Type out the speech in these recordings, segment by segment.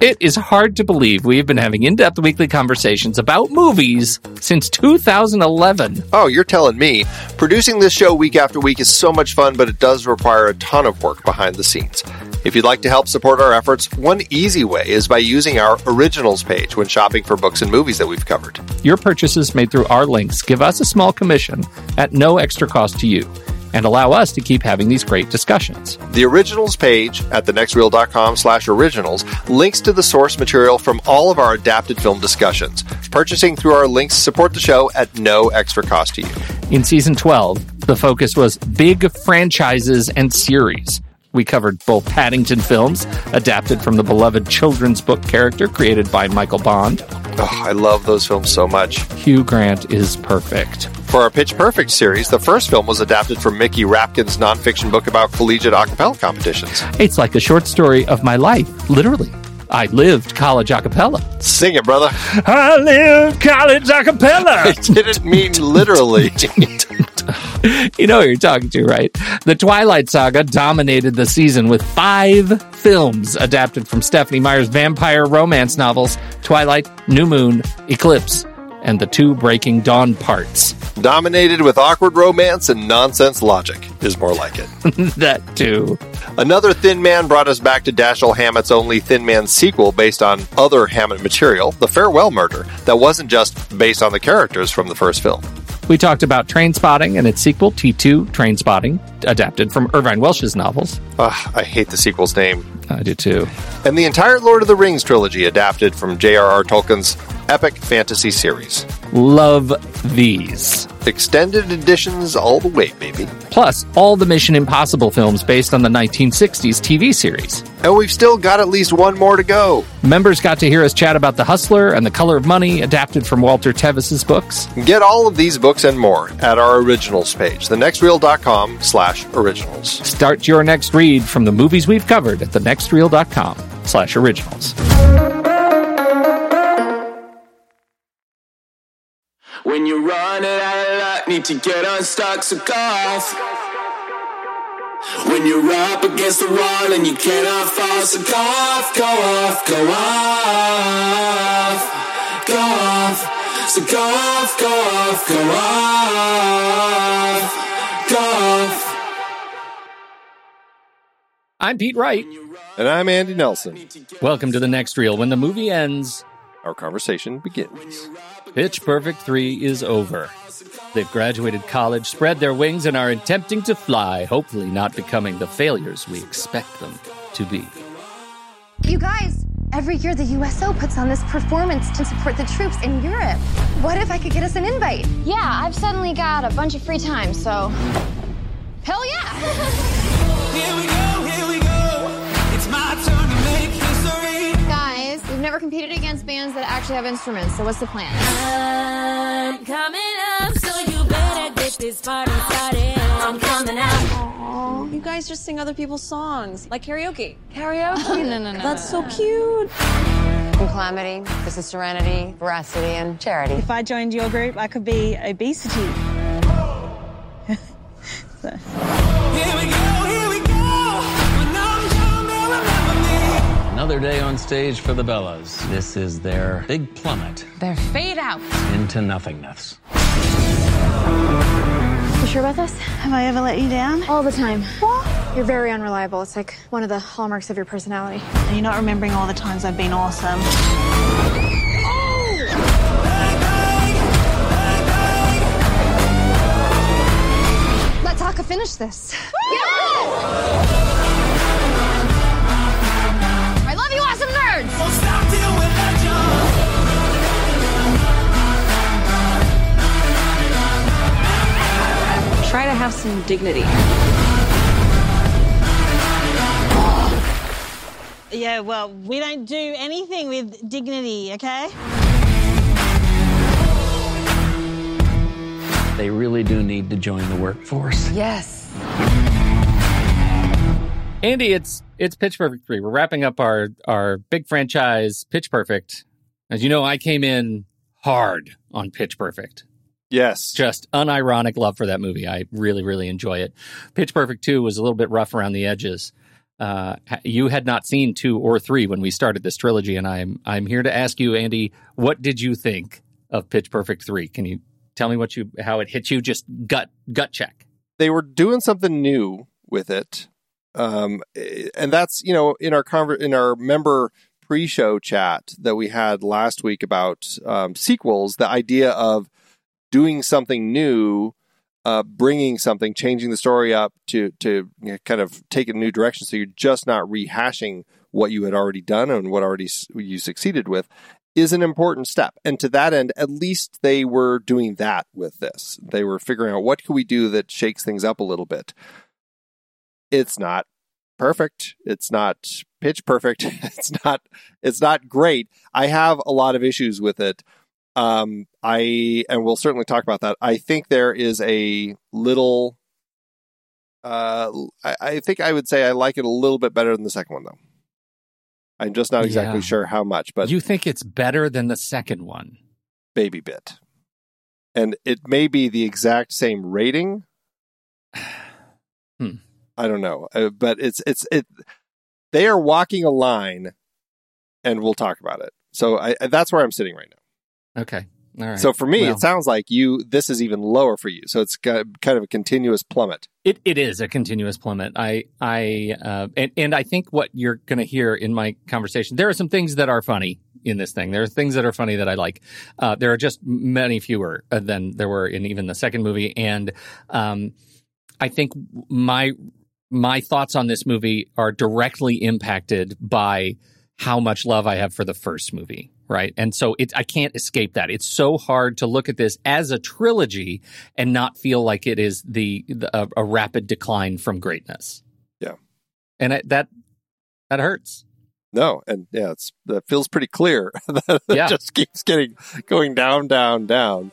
It is hard to believe we've been having in depth weekly conversations about movies since 2011. Oh, you're telling me. Producing this show week after week is so much fun, but it does require a ton of work behind the scenes. If you'd like to help support our efforts, one easy way is by using our originals page when shopping for books and movies that we've covered. Your purchases made through our links give us a small commission at no extra cost to you and allow us to keep having these great discussions. The originals page at thenextreel.com slash originals links to the source material from all of our adapted film discussions. Purchasing through our links support the show at no extra cost to you. In season 12, the focus was big franchises and series. We covered both Paddington films, adapted from the beloved children's book character created by Michael Bond. Oh, I love those films so much. Hugh Grant is perfect. For our Pitch Perfect series, the first film was adapted from Mickey Rapkin's nonfiction book about collegiate a cappella competitions. It's like a short story of my life, literally. I lived college a cappella. Sing it, brother. I lived college a cappella. I didn't mean literally. you know who you're talking to, right? The Twilight Saga dominated the season with five films adapted from Stephenie Meyer's vampire romance novels Twilight, New Moon, Eclipse, and the two Breaking Dawn parts. Dominated with awkward romance and nonsense logic, is more like it. that too. Another Thin Man brought us back to Dashiell Hammett's only Thin Man sequel based on other Hammett material, The Farewell Murder, that wasn't just based on the characters from the first film. We talked about Trainspotting and its sequel, T2 Trainspotting, adapted from Irvine Welsh's novels. Ugh, I hate the sequel's name. I do too. And the entire Lord of the Rings trilogy adapted from J.R.R. Tolkien's epic fantasy series. Love these. Extended editions all the way, baby. Plus, all the Mission Impossible films based on the 1960s TV series. And we've still got at least one more to go. Members got to hear us chat about The Hustler and The Color of Money, adapted from Walter Tevis's books. Get all of these books and more at our originals page, thenextreel.com slash originals. Start your next read from the movies we've covered at thenextreel.com slash originals. When you're running out of luck, need to get unstuck, so go off. When you're up against the wall and you cannot fall, so go off, go off, go off, go off. So go off, go off, go off, go off. I'm Pete Wright. And I'm Andy Nelson. Welcome to the next reel. When the movie ends, Our conversation begins. Pitch Perfect 3 is over. They've graduated college, spread their wings, and are attempting to fly, hopefully not becoming the failures we expect them to be. You guys, every year the USO puts on this performance to support the troops in Europe. What if I could get us an invite? Yeah, I've suddenly got a bunch of free time, so. Hell yeah! Here we go, here we go. It's my turn to make history. Guys, we've never competed against bands that actually have instruments, so what's the plan? I'm coming this party started. I'm coming out. You guys just sing other people's songs, like karaoke. Karaoke? no, no, no. That's so cute. I'm Calamity. This is Serenity, Veracity, and Charity. If I joined your group, I could be obesity. So- Another day on stage for the Bellas. This is their big plummet They're fade out. into nothingness. You sure about this? Have I ever let you down? All the time. What? You're very unreliable. It's like one of the hallmarks of your personality. Are you not remembering all the times I've been awesome? Let Taka finish this. I Try to have some dignity. Yeah, well, we don't do anything with dignity, okay? They really do need to join the workforce. Yes. Andy, it's it's Pitch Perfect three. We're wrapping up our our big franchise, Pitch Perfect. As you know, I came in hard on Pitch Perfect. Yes. Just unironic love for that movie. I really, really enjoy it. Pitch Perfect two was a little bit rough around the edges. Uh, you had not seen two or three when we started this trilogy, and I'm I'm here to ask you, Andy, what did you think of Pitch Perfect three? Can you tell me what you how it hit you? Just gut gut check. they were doing something new with it um and that's you know in our conver- in our member pre-show chat that we had last week about um, sequels the idea of doing something new uh, bringing something changing the story up to to you know, kind of take a new direction so you're just not rehashing what you had already done and what already you succeeded with is an important step. And to that end, at least they were doing that with this. They were figuring out what could we do that shakes things up a little bit. It's not perfect. It's not pitch perfect. It's not it's not great. I have a lot of issues with it. Um I and we'll certainly talk about that. I think there is a little uh I, I think I would say I like it a little bit better than the second one though. I'm just not exactly Yeah. sure how much, but you think it's better than the second one? baby bit. And it may be the exact same rating. Hmm. I don't know, uh, but it's it's it. They are walking a line, and we'll talk about it. So I, that's where I'm sitting right now. Okay, all right. So for me, Well- it sounds like you. This is even lower for you. So it's got kind of a continuous plummet. It it is a continuous plummet. I I uh, and and I think what you're going to hear in my conversation, there are some things that are funny in this thing. There are things that are funny that I like. Uh, there are just many fewer uh, than there were in even the second movie, and um, I think my my thoughts on this movie are directly impacted by how much love I have for the first movie. Right. And so it, I can't escape that. It's so hard to look at this as a trilogy and not feel like it is the, the a, a rapid decline from greatness. Yeah. And it, that, that hurts. No, and yeah, it's that feels pretty clear. that it Yeah. just keeps getting going down, down, down.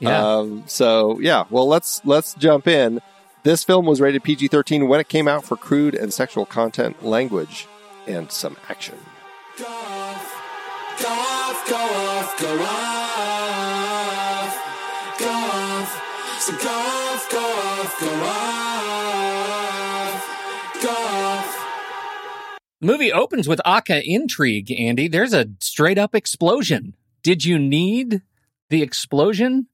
Yeah. Um, so yeah, well let's let's jump in. This film was rated PG-13 when it came out for crude and sexual content, language, and some action. Go off, go off, go off. Go off. So go off, go off, go off. Go off. The movie opens with Aka intrigue, Andy. There's a straight up explosion. Did you need the explosion?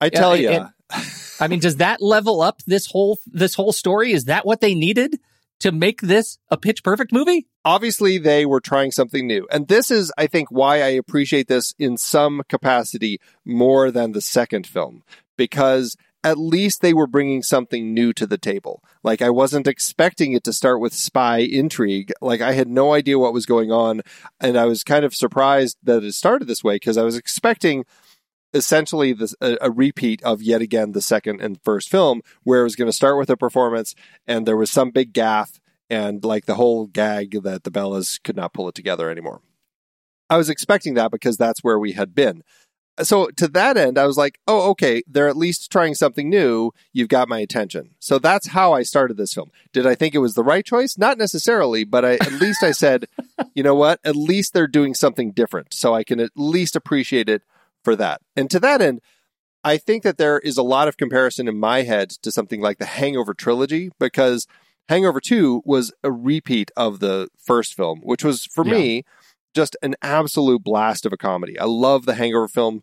I tell Yeah, you, I mean, does that level up this whole this whole story? Is that what they needed to make this a pitch perfect movie? obviously they were trying something new. And this is, I think, why I appreciate this in some capacity more than the second film, because at least they were bringing something new to the table. Like, I wasn't expecting it to start with spy intrigue. Like, I had no idea what was going on. And I was kind of surprised that it started this way because I was expecting essentially this, a, a repeat of yet again the second and first film, where it was going to start with a performance and there was some big gaff and like the whole gag that the Bellas could not pull it together anymore. I was expecting that because that's where we had been. so to that end, I was like, oh, okay, they're at least trying something new. You've got my attention. So that's how I started this film. Did I think it was the right choice? Not necessarily, but I, at least I said, you know what? At least they're doing something different. So I can at least appreciate it for that. And to that end, I think that there is a lot of comparison in my head to something like the Hangover trilogy because Hangover 2 was a repeat of the first film, which was for Yeah. me just an absolute blast of a comedy. I love the Hangover film.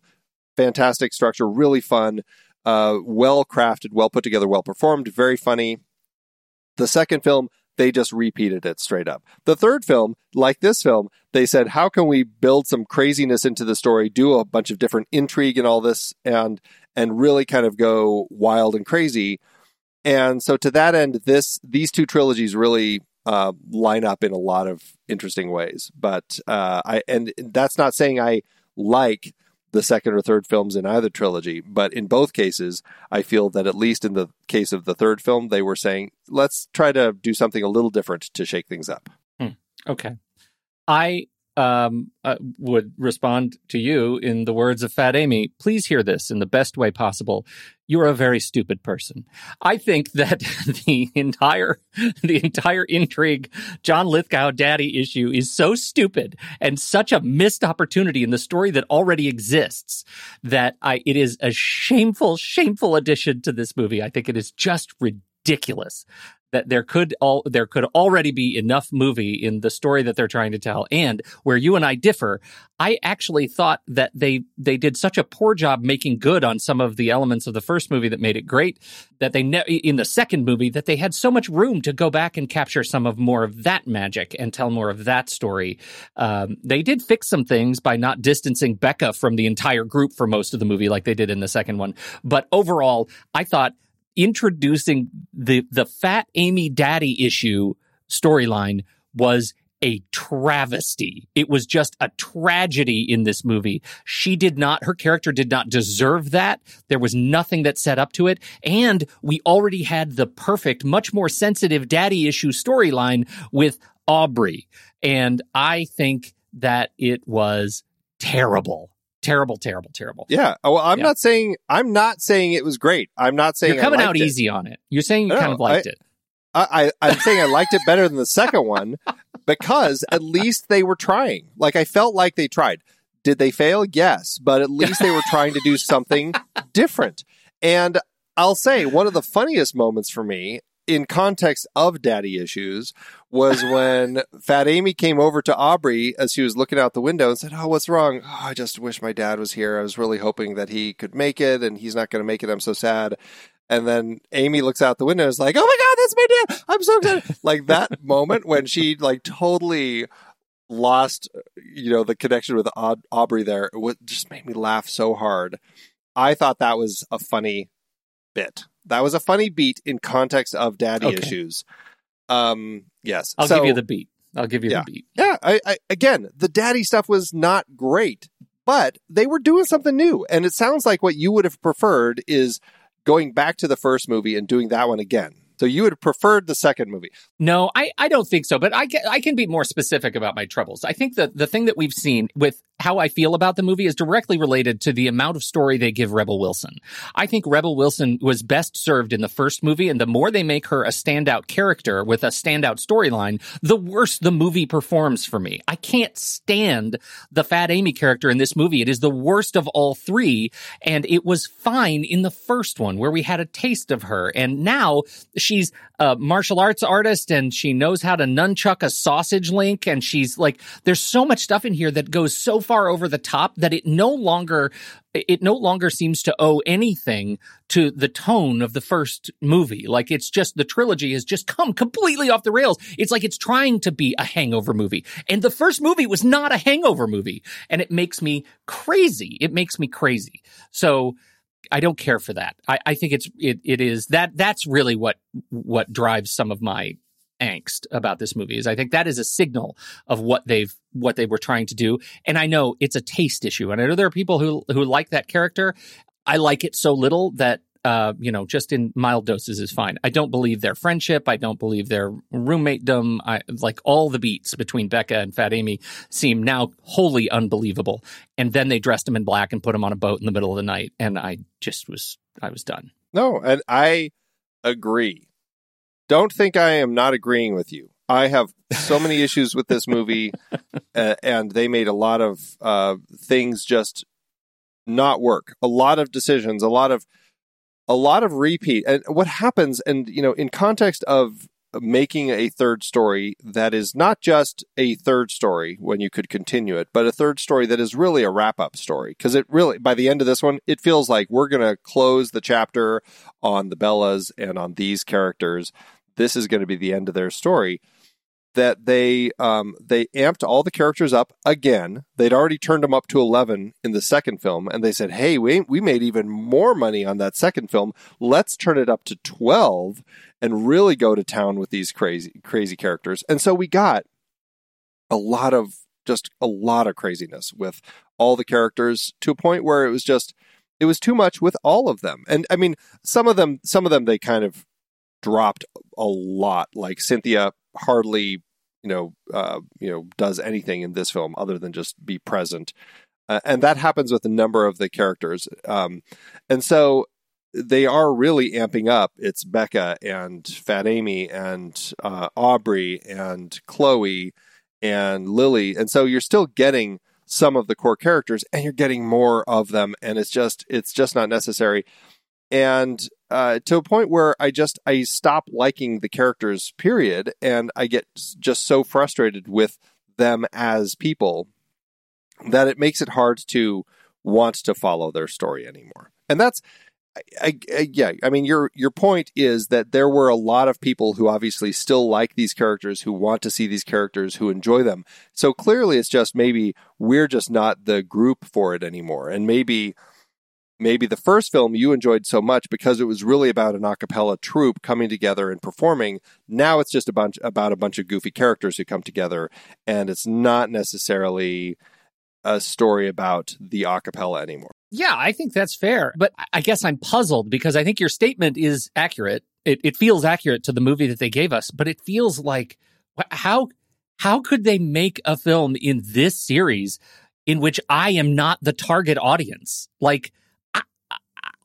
Fantastic structure, really fun, uh, well crafted, well put together, well performed, very funny. The second film, they just repeated it straight up. The third film, like this film, they said, how can we build some craziness into the story, do a bunch of different intrigue and all this, and and really kind of go wild and crazy. And so to that end, this these two trilogies really uh, line up in a lot of interesting ways. But uh, I and that's not saying I like the second or third films in either trilogy, but in both cases, I feel that at least in the case of the third film, they were saying, let's try to do something a little different to shake things up. Hmm. Okay. I um, uh, would respond to you in the words of Fat Amy. Please hear this in the best way possible. You're a very stupid person. I think that the entire the entire intrigue John Lithgow daddy issue is so stupid and such a missed opportunity in the story that already exists that I it is a shameful shameful addition to this movie. I think it is just ridiculous that there could all there could already be enough movie in the story that they're trying to tell and where you and I differ I actually thought that they they did such a poor job making good on some of the elements of the first movie that made it great that they ne- in the second movie that they had so much room to go back and capture some of more of that magic and tell more of that story. Um, they did fix some things by not distancing Becca from the entire group for most of the movie like they did in the second one. But overall I thought introducing the the fat Amy daddy issue storyline was a travesty. It was just a tragedy in this movie. She did not, her character did not deserve that. There was nothing that set up to it. And we already had the perfect, much more sensitive daddy issue storyline with Aubrey. And I think that it was terrible. Terrible, terrible, terrible. Yeah. Uh, well, I'm Yeah. not saying I'm not saying it was great. I'm not saying You're coming out it. easy on it. You're saying you No, kind of liked I- it. I, I, I'm saying I liked it better than the second one because at least they were trying. Like I felt like they tried. Did they fail? Yes, but at least they were trying to do something different. And I'll say one of the funniest moments for me in context of daddy issues was when Fat Amy came over to Aubrey as she was looking out the window and said, "Oh, what's wrong? Oh, I just wish my dad was here. I was really hoping that he could make it, and he's not going to make it. I'm so sad." And then Amy looks out the window and is like, "Oh my god, that's my dad! I'm so excited!" like that moment when she like totally lost, you know, the connection with Aud- Aubrey. There, it just made me laugh so hard. I thought that was a funny bit. That was a funny beat in context of daddy Okay. issues. Um, yes, I'll So- give you the beat. I'll give you Yeah. the beat. yeah, I, I again, the daddy stuff was not great, but they were doing something new, and it sounds like what you would have preferred is going back to the first movie and doing that one again. So you would have preferred the second movie. No, I, I don't think so, but I can, I can be more specific about my troubles. I think that the thing that we've seen with how I feel about the movie is directly related to the amount of story they give Rebel Wilson. I think Rebel Wilson was best served in the first movie, and the more they make her a standout character with a standout storyline, the worse the movie performs for me. I can't stand the Fat Amy character in this movie. It is the worst of all three, and it was fine in the first one where we had a taste of her, and now she's a martial arts artist and she knows how to nunchuck a sausage link and she's like there's so much stuff in here that goes so far over the top that it no longer it no longer seems to owe anything to the tone of the first movie. Like it's just the trilogy has just come completely off the rails. It's like it's trying to be a hangover movie. And the first movie was not a hangover movie. And it makes me crazy. It makes me crazy. So I don't care for that. I, I think it's it it is that that's really what what drives some of my angst about this movie is I think that is a signal of what they've what they were trying to do. And I know it's a taste issue. And I know there are people who who like that character. I like it so little that uh, you know, just in mild doses is fine. I don't believe their friendship. I don't believe their roommate-dom. I, like all the beats between Becca and Fat Amy seem now wholly unbelievable. And then they dressed him in black and put him on a boat in the middle of the night. And I just was, I was done. No, and I agree. Don't think I am not agreeing with you. I have so many issues with this movie, uh, and they made a lot of uh, things just not work. A lot of decisions, a lot of a lot of repeat. And what happens, and you know, in context of making a third story that is not just a third story when you could continue it, but a third story that is really a wrap up story. Because it really, by the end of this one, it feels like we're going to close the chapter on the Bellas and on these characters. This is going to be the end of their story that they um, they amped all the characters up again. They'd already turned them up to eleven in the second film, and they said, "Hey, we we made even more money on that second film. Let's turn it up to twelve and really go to town with these crazy crazy characters." And so we got a lot of just a lot of craziness with all the characters to a point where it was just it was too much with all of them. And I mean, some of them some of them they kind of dropped a lot. Like Cynthia hardly you know, uh, you know, does anything in this film other than just be present, uh, and that happens with a number of the characters. Um, and so they are really amping up. It's Becca and Fat Amy and uh, Aubrey and Chloe and Lily, and so you're still getting some of the core characters, and you're getting more of them, and it's just it's just not necessary. And uh, to a point where I just I stop liking the characters. Period, and I get just so frustrated with them as people that it makes it hard to want to follow their story anymore. And that's I, I, yeah, I mean your your point is that there were a lot of people who obviously still like these characters, who want to see these characters, who enjoy them. So clearly, it's just maybe we're just not the group for it anymore, and maybe maybe the first film you enjoyed so much because it was really about an a cappella troupe coming together and performing. Now it's just a bunch about a bunch of goofy characters who come together, and it's not necessarily a story about the a cappella anymore. Yeah, I think that's fair. But I guess I'm puzzled because I think your statement is accurate. It, it feels accurate to the movie that they gave us, but it feels like how how could they make a film in this series in which I am not the target audience? Like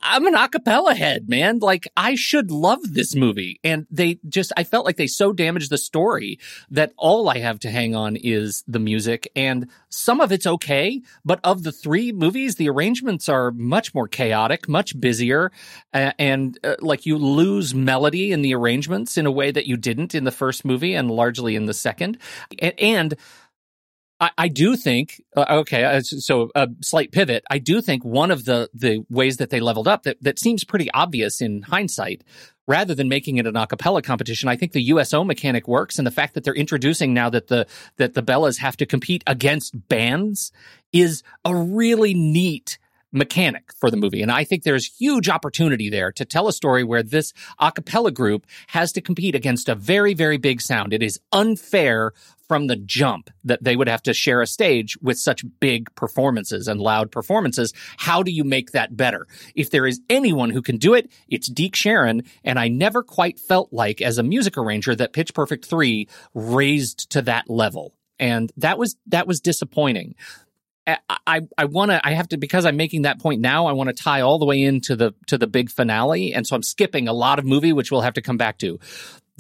I'm an acapella head, man. Like I should love this movie. And they just, I felt like they so damaged the story that all I have to hang on is the music and some of it's okay. But of the three movies, the arrangements are much more chaotic, much busier. And uh, like you lose melody in the arrangements in a way that you didn't in the first movie and largely in the second. and, and I, do think uh, okay, uh, so a slight pivot. I do think one of the the ways that they leveled up that that seems pretty obvious in hindsight. Rather than making it an acapella competition, I think the USO mechanic works, and the fact that they're introducing now that the that the Bellas have to compete against bands is a really neat mechanic for the movie. And I think there's huge opportunity there to tell a story where this a cappella group has to compete against a very, very big sound. It is unfair from the jump that they would have to share a stage with such big performances and loud performances. How do you make that better? If there is anyone who can do it, it's Deke Sharon. And I never quite felt like as a music arranger that Pitch Perfect 3 raised to that level. And that was, that was disappointing. I, I want to I have to because I'm making that point now I want to tie all the way into the to the big finale and so I'm skipping a lot of movie which we'll have to come back to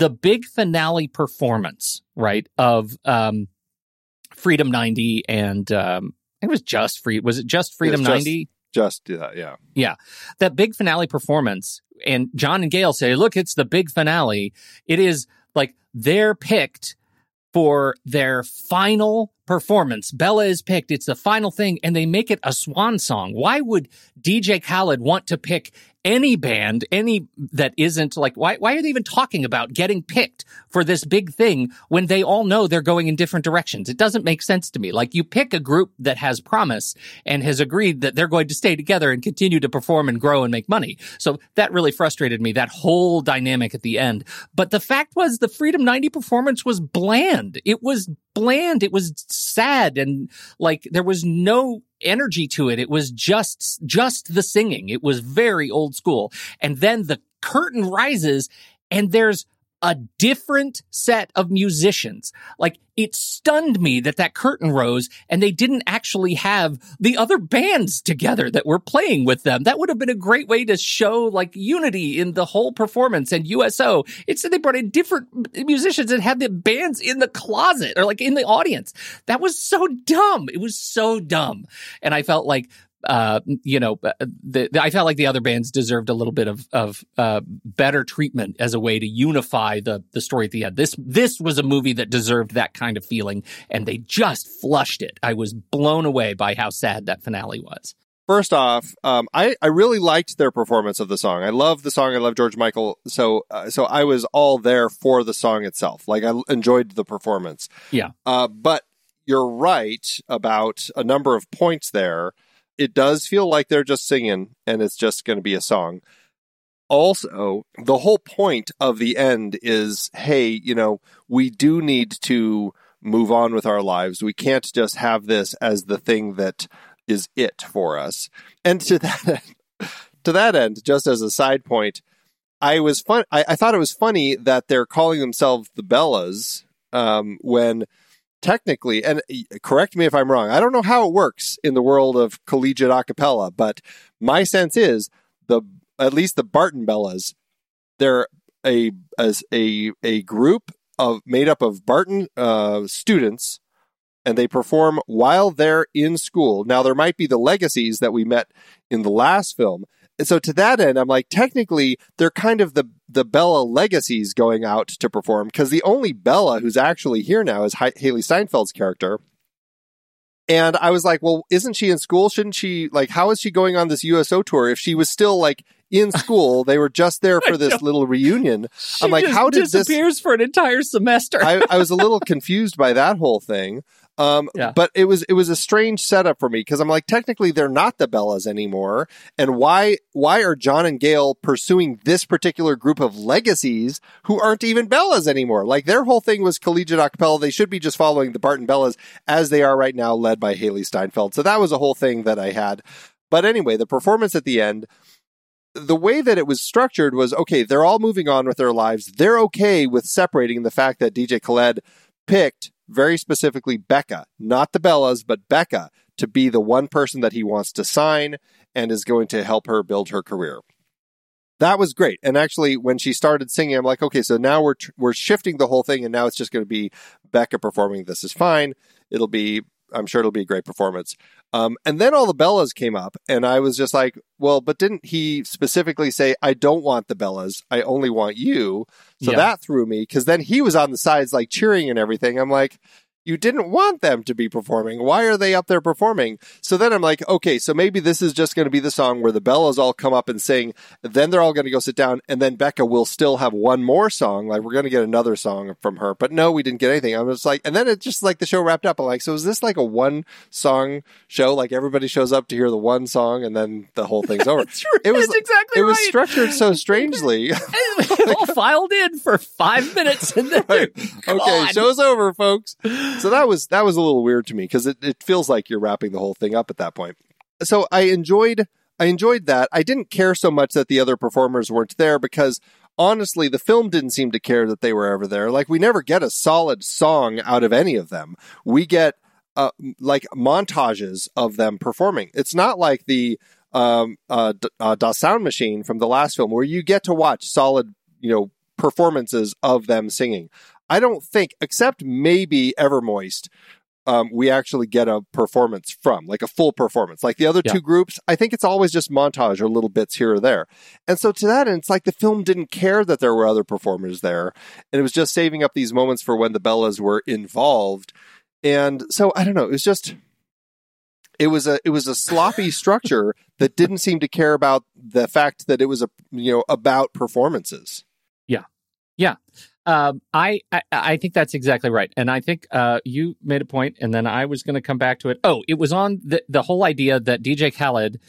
the big finale performance, right, of um, Freedom 90 and um, it was just free. Was it just Freedom 90? Just, just uh, yeah. Yeah. That big finale performance. And John and Gail say, look, it's the big finale. It is like they're picked for their final performance. Bella is picked. It's the final thing and they make it a swan song. Why would DJ Khaled want to pick any band, any that isn't like, why, why are they even talking about getting picked for this big thing when they all know they're going in different directions? It doesn't make sense to me. Like you pick a group that has promise and has agreed that they're going to stay together and continue to perform and grow and make money. So that really frustrated me, that whole dynamic at the end. But the fact was the Freedom 90 performance was bland. It was bland. It was sad and like there was no energy to it. It was just, just the singing. It was very old school. And then the curtain rises and there's a different set of musicians. Like it stunned me that that curtain rose and they didn't actually have the other bands together that were playing with them. That would have been a great way to show like unity in the whole performance and USO. Instead, they brought in different musicians and had the bands in the closet or like in the audience. That was so dumb. It was so dumb. And I felt like uh, you know, the, the, I felt like the other bands deserved a little bit of of uh, better treatment as a way to unify the the story at the end. This this was a movie that deserved that kind of feeling, and they just flushed it. I was blown away by how sad that finale was. First off, um, I I really liked their performance of the song. I love the song. I love George Michael. So uh, so I was all there for the song itself. Like I enjoyed the performance. Yeah. Uh, but you're right about a number of points there it does feel like they're just singing and it's just going to be a song. Also, the whole point of the end is hey, you know, we do need to move on with our lives. We can't just have this as the thing that is it for us. And to that end, to that end, just as a side point, I was fun. I, I thought it was funny that they're calling themselves the Bellas um, when technically, and correct me if I'm wrong, I don't know how it works in the world of collegiate acapella, but my sense is the at least the Barton Bellas, they're a as a a group of made up of Barton uh, students, and they perform while they're in school. Now there might be the legacies that we met in the last film, and so to that end, I'm like, technically, they're kind of the the Bella legacies going out to perform because the only Bella who's actually here now is H- Hailee Steinfeld's character. And I was like, well, isn't she in school? Shouldn't she like? How is she going on this USO tour if she was still like in school? they were just there for this little reunion. She I'm like, how did disappears this? for an entire semester? I, I was a little confused by that whole thing. Um, Yeah. but it was it was a strange setup for me because I'm like, technically they're not the Bellas anymore, and why why are John and Gail pursuing this particular group of legacies who aren't even Bellas anymore? Like their whole thing was collegiate acapella. They should be just following the Barton Bellas as they are right now, led by Hailee Steinfeld. So that was a whole thing that I had. But anyway, the performance at the end the way that it was structured was okay, they're all moving on with their lives. They're okay with separating the fact that DJ Khaled picked very specifically Becca, not the Bellas, but Becca to be the one person that he wants to sign and is going to help her build her career. That was great. And actually, when she started singing, I'm like, okay, so now we're we're shifting the whole thing, and now it's just going to be Becca performing. This is fine. It'll be, I'm sure it'll be a great performance. Um, and then all the Bellas came up, and I was just like, well, but didn't he specifically say, I don't want the Bellas, I only want you? So Yeah. that threw me because then he was on the sides, like cheering and everything. I'm like, you didn't want them to be performing. Why are they up there performing? So then I'm like, okay, so maybe this is just going to be the song where the Bellas all come up and sing. Then they're all going to go sit down, and then Becca will still have one more song. Like we're going to get another song from her. But no, we didn't get anything. I was like, and then it just like the show wrapped up. I'm like, so is this like a one song show? Like everybody shows up to hear the one song, and then the whole thing's over. it was That's exactly it was structured so strangely. all filed in for five minutes and then right. Okay, show's over, folks. So that was that was a little weird to me because it, it feels like you're wrapping the whole thing up at that point. So I enjoyed I enjoyed that. I didn't care so much that the other performers weren't there because honestly, the film didn't seem to care that they were ever there. Like we never get a solid song out of any of them. We get uh, like montages of them performing. It's not like the um, uh, D- uh, Das Sound Machine from the last film where you get to watch solid, you know, performances of them singing. I don't think, except maybe Evermoist, um, we actually get a performance from, like a full performance. Like the other Yeah. two groups, I think it's always just montage or little bits here or there. And so to that end, it's like the film didn't care that there were other performers there. And it was just saving up these moments for when the Bellas were involved. And so I don't know, it was just it was a it was a sloppy structure that didn't seem to care about the fact that it was a you know about performances. Yeah. Yeah. Um, I, I I think that's exactly right, and I think uh, you made a point, and then I was going to come back to it. Oh, it was on the the whole idea that DJ Khaled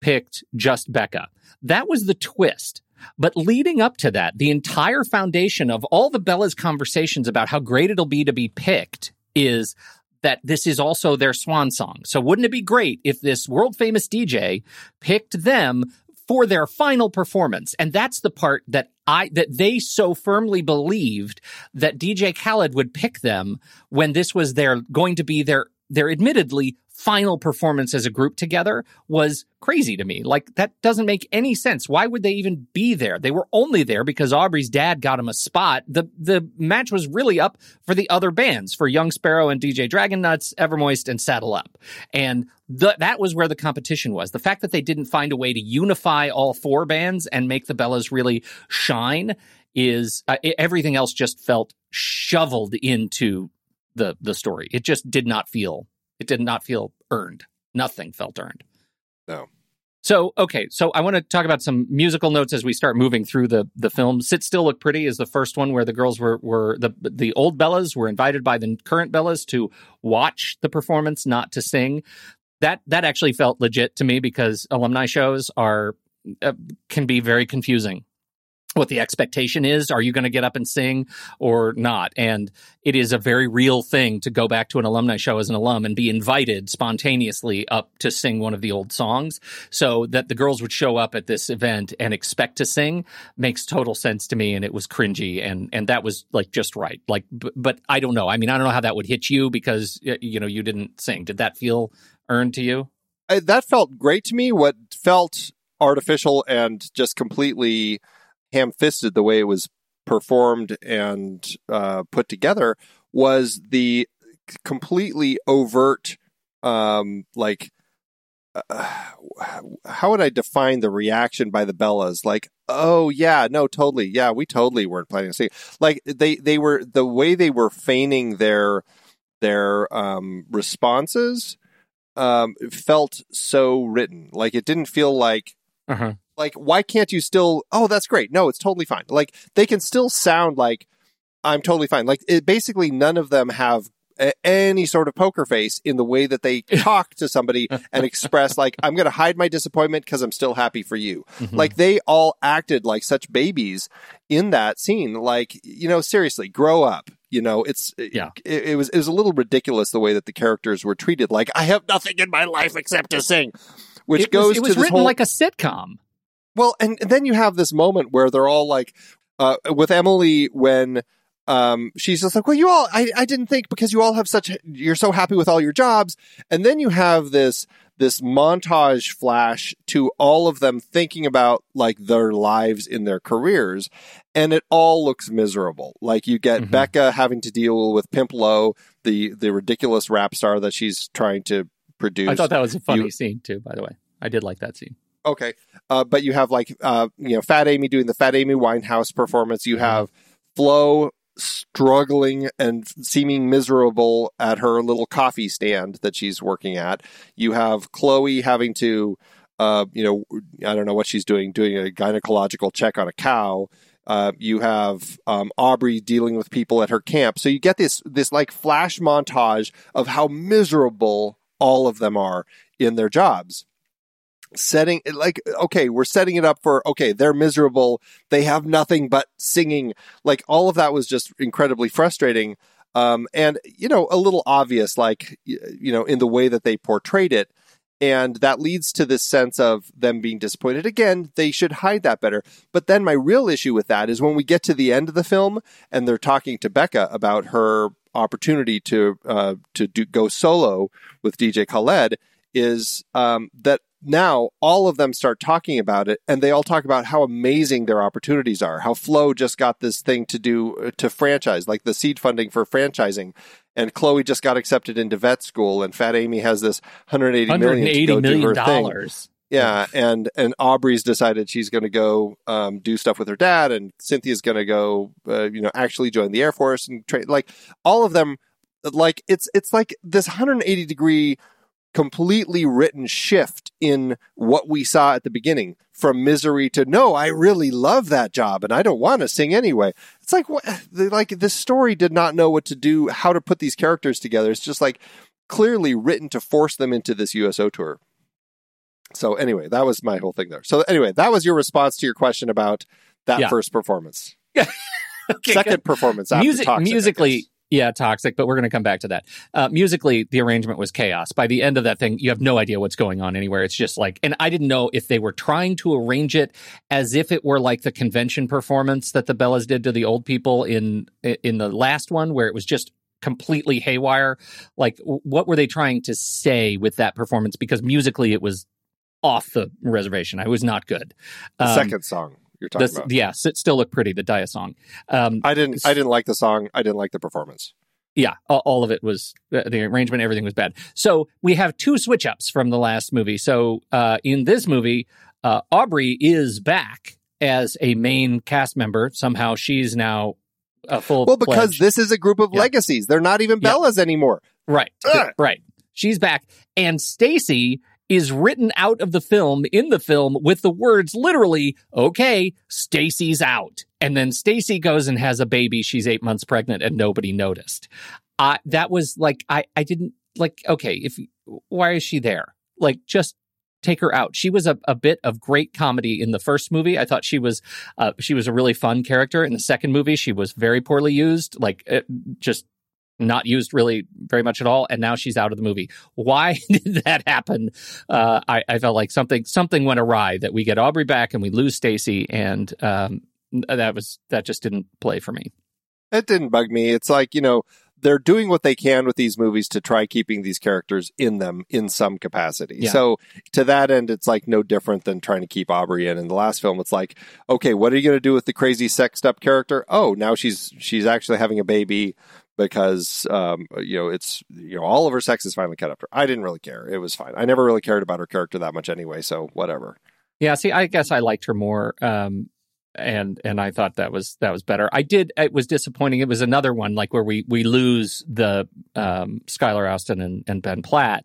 picked just Becca. That was the twist. But leading up to that, the entire foundation of all the Bella's conversations about how great it'll be to be picked is that this is also their swan song. So wouldn't it be great if this world famous DJ picked them for their final performance? And that's the part that I that they so firmly believed that DJ Khaled would pick them when this was their going to be their their admittedly final performance as a group together was crazy to me. Like that doesn't make any sense. Why would they even be there? They were only there because Aubrey's dad got him a spot. The the match was really up for the other bands, for Young Sparrow and DJ Dragon Nuts, Evermoist and Saddle Up. And the, that was where the competition was. The fact that they didn't find a way to unify all four bands and make the Bellas really shine is uh, everything else just felt shoveled into the the story. It just did not feel it did not feel earned. Nothing felt earned. No. So okay, so I want to talk about some musical notes as we start moving through the the film. Sit Still Look Pretty is the first one where the girls were were the the old Bellas were invited by the current Bellas to watch the performance, not to sing. That that actually felt legit to me because alumni shows are uh, can be very confusing what the expectation is. Are you going to get up and sing or not? And it is a very real thing to go back to an alumni show as an alum and be invited spontaneously up to sing one of the old songs. So that the girls would show up at this event and expect to sing makes total sense to me. And it was cringy. And, and that was like just right. Like, but I don't know. I mean, I don't know how that would hit you because, you know, you didn't sing. Did that feel earned to you? I, that felt great to me. What felt artificial and just completely ham fisted the way it was performed and uh, put together was the completely overt, um, like, uh, how would I define the reaction by the Bellas? Like, oh yeah, no, totally, yeah, we totally weren't planning to see. Like they they were the way they were feigning their their um, responses um, felt so written. Like it didn't feel like uh-huh. Like why can't you still oh that's great. No it's totally fine. Like they can still sound like i'm totally fine. Like it, basically none of them have a, any sort of poker face in the way that they talk to somebody and express like i'm going to hide my disappointment because i'm still happy for you. Mm-hmm. like they all acted like such babies in that scene. Like you know seriously grow up. You know it's Yeah. it, it was it was a little ridiculous the way that the characters were treated. Like i have nothing in my life except to sing which it goes was, it was written whole like a sitcom. Well, and, and then you have this moment where they're all like, uh, with Emily when um, she's just like, well, you all, I, I didn't think because you all have such, you're so happy with all your jobs. And then you have this, this montage flash to all of them thinking about like their lives in their careers. And it all looks miserable. Like you get Mhm. Becca having to deal with Pimp-Lo, the, the ridiculous rap star that she's trying to produce. I thought that was a funny You- scene too. By the way, I did like that scene. Okay. Uh, but you have like, uh, you know, Fat Amy doing the Fat Amy Winehouse performance. You have Flo struggling and seeming miserable at her little coffee stand that she's working at. You have Chloe having to, uh, you know, I don't know what she's doing, doing a gynecological check on a cow. Uh, you have um, Aubrey dealing with people at her camp. So you get this this like flash montage of how miserable all of them are in their jobs setting like okay we're setting it up for okay they're miserable. They have nothing but singing. Like all of that was just incredibly frustrating. Um and you know a little obvious like you know in the way that they portrayed it. And that leads to this sense of them being disappointed. Again they should hide that better. But then my real issue with that is when we get to the end of the film and they're talking to Becca about her opportunity to uh to do go solo with DJ Khaled is um, that now all of them start talking about it and they all talk about how amazing their opportunities are how flo just got this thing to do uh, to franchise like the seed funding for franchising and chloe just got accepted into vet school and fat amy has this 180 million to 180 go do million her thing. dollars. yeah and and aubrey's decided she's going to go um, do stuff with her dad and cynthia's going to go uh, you know actually join the air force and train like all of them like it's it's like this 180 degree completely written shift in what we saw at the beginning from misery to no i really love that job and i don't want to sing anyway it's like what like this story did not know what to do how to put these characters together it's just like clearly written to force them into this uso tour so anyway that was my whole thing there so anyway that was your response to your question about that Yeah. first performance Okay, second good. performance after Music, Toxic, musically. Yeah, toxic, but we're going to come back to that. Uh, musically, the arrangement was chaos. By the end of that thing, you have no idea what's going on anywhere. It's just like, and I didn't know if they were trying to arrange it as if it were like the convention performance that the Bellas did to the old people in in the last one, where it was just completely haywire. Like, what were they trying to say with that performance? Because musically, it was off the reservation. I was not good. The Um, second song you're talking the- about. Yes, it still looked pretty. The Dia song. Um, I didn't. I didn't like the song. I didn't like the performance. yeah, all, of it was the, the arrangement. Everything was bad. So we have two switch ups from the last movie. So uh, in this movie, uh, Aubrey is back as a main cast member. Somehow she's now a full. Well, because this is a group of Yeah. legacies. They're not even Yeah. Bellas anymore. Right. Ugh. Right. She's back. And Stacy is written out of the film in the film with the words literally, okay, Stacy's out. And then Stacy goes and has a baby. She's eight months pregnant and nobody noticed. Uh, that was like, I, I didn't like, okay, if, why is she there? Like, just take her out. She was a, a bit of great comedy in the first movie. I thought she was, uh, she was a really fun character. In the second movie, she was very poorly used, like, it, just not used really very much at all, and now she's out of the movie. Why did that happen? Uh, I, I felt like something something went awry that we get Aubrey back and we lose Stacy, and um, that was that just didn't play for me. It didn't bug me. It's like you know they're doing what they can with these movies to try keeping these characters in them in some capacity. Yeah. So to that end, it's like no different than trying to keep Aubrey in. In the last film, it's like, okay, what are you going to do with the crazy sexed up character? Oh, now she's she's actually having a baby because um, you know it's you know all of her sex is finally cut up. I didn't really care. It was fine. I never really cared about her character that much anyway. So whatever. Yeah, see, I guess I liked her more, um, and and I thought that was that was better. I did. It was disappointing. It was another one like where we we lose the um, Skylar Astin and, and Ben Platt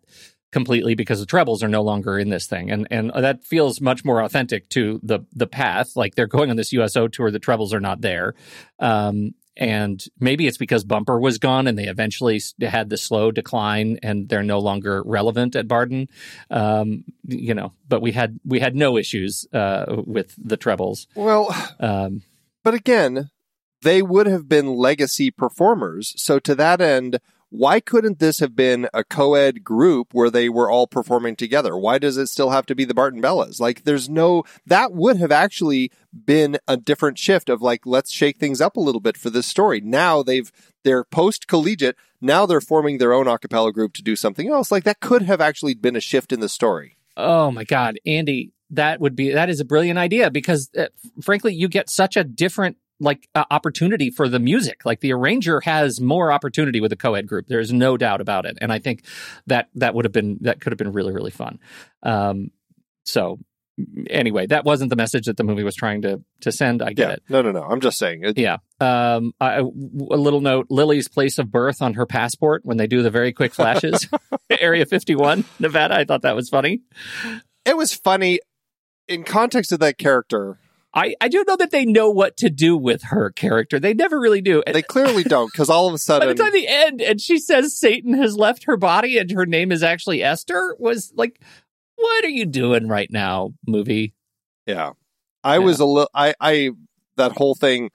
completely because the trebles are no longer in this thing, and and that feels much more authentic to the the path. Like they're going on this USO tour, the trebles are not there. Um, and maybe it's because Bumper was gone and they eventually had the slow decline and they're no longer relevant at Barden. Um, you know, but we had we had no issues uh, with the trebles. Well, Um, But again, they would have been legacy performers. So to that end, why couldn't this have been a co-ed group where they were all performing together? Why does it still have to be the Barden Bellas? Like there's no that would have actually been a different shift of like let's shake things up a little bit for this story. Now they've they're post collegiate, now they're forming their own a cappella group to do something else. Like that could have actually been a shift in the story. oh my God, Andy, that would be that is a brilliant idea because uh, frankly, you get such a different like uh, opportunity for the music. Like the arranger has more opportunity with a co-ed group. There's no doubt about it, and I think that that would have been that could have been really really fun. Um, so anyway, that wasn't the message that the movie was trying to to send. I get Yeah. it. No, no, no. I'm just saying. It, Yeah. Um, I, a little note: Lily's place of birth on her passport when they do the very quick flashes. Area fifty-one, Nevada. I thought that was funny. It was funny in context of that character. I, I don't know that they know what to do with her character. They never really do. They clearly don't because all of a sudden it's time the end, and she says Satan has left her body, and her name is actually Esther. Was like, what are you doing right now, movie? Yeah. I Yeah. was a little, I, I, that whole thing,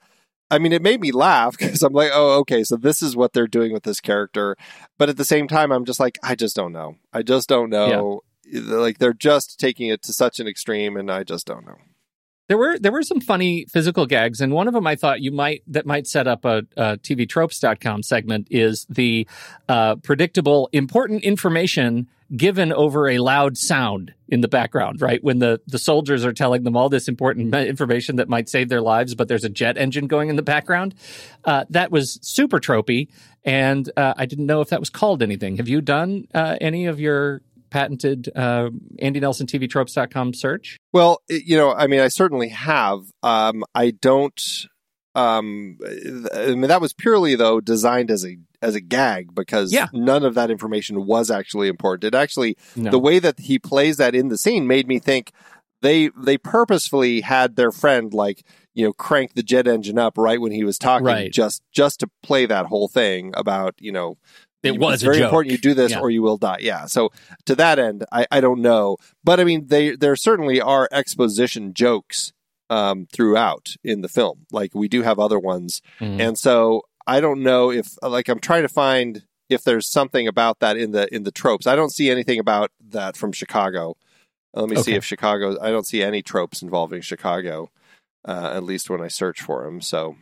I mean, it made me laugh because I'm like, oh, okay, so this is what they're doing with this character. But at the same time, I'm just like, I just don't know. I just don't know. Like, they're just taking it to such an extreme, and I just don't know. There were there were some funny physical gags, and one of them I thought you might that might set up a, a TVTropes.com segment is the uh, predictable important information given over a loud sound in the background, right? When the the soldiers are telling them all this important information that might save their lives, but there's a jet engine going in the background. Uh, that was super tropey, and uh, I didn't know if that was called anything. Have you done uh, any of your patented uh, Andy Nelson TVTropes.com search? Well, you know, I mean, I certainly have. Um, I don't. Um, I mean, that was purely though designed as a as a gag because Yeah. none of that information was actually important. It actually No. the way that he plays that in the scene made me think they they purposefully had their friend like you know crank the jet engine up right when he was talking Right. just just to play that whole thing about you know It was it's very joke. important you do this Yeah. or you will die yeah so to that end i i don't know but i mean they there certainly are exposition jokes um throughout in the film like we do have other ones Mhm. and so I don't know if like I'm trying to find if there's something about that in the in the tropes. I don't see anything about that from Chicago. Let me see if Chicago. I don't see any tropes involving Chicago, uh, at least when I search for them. So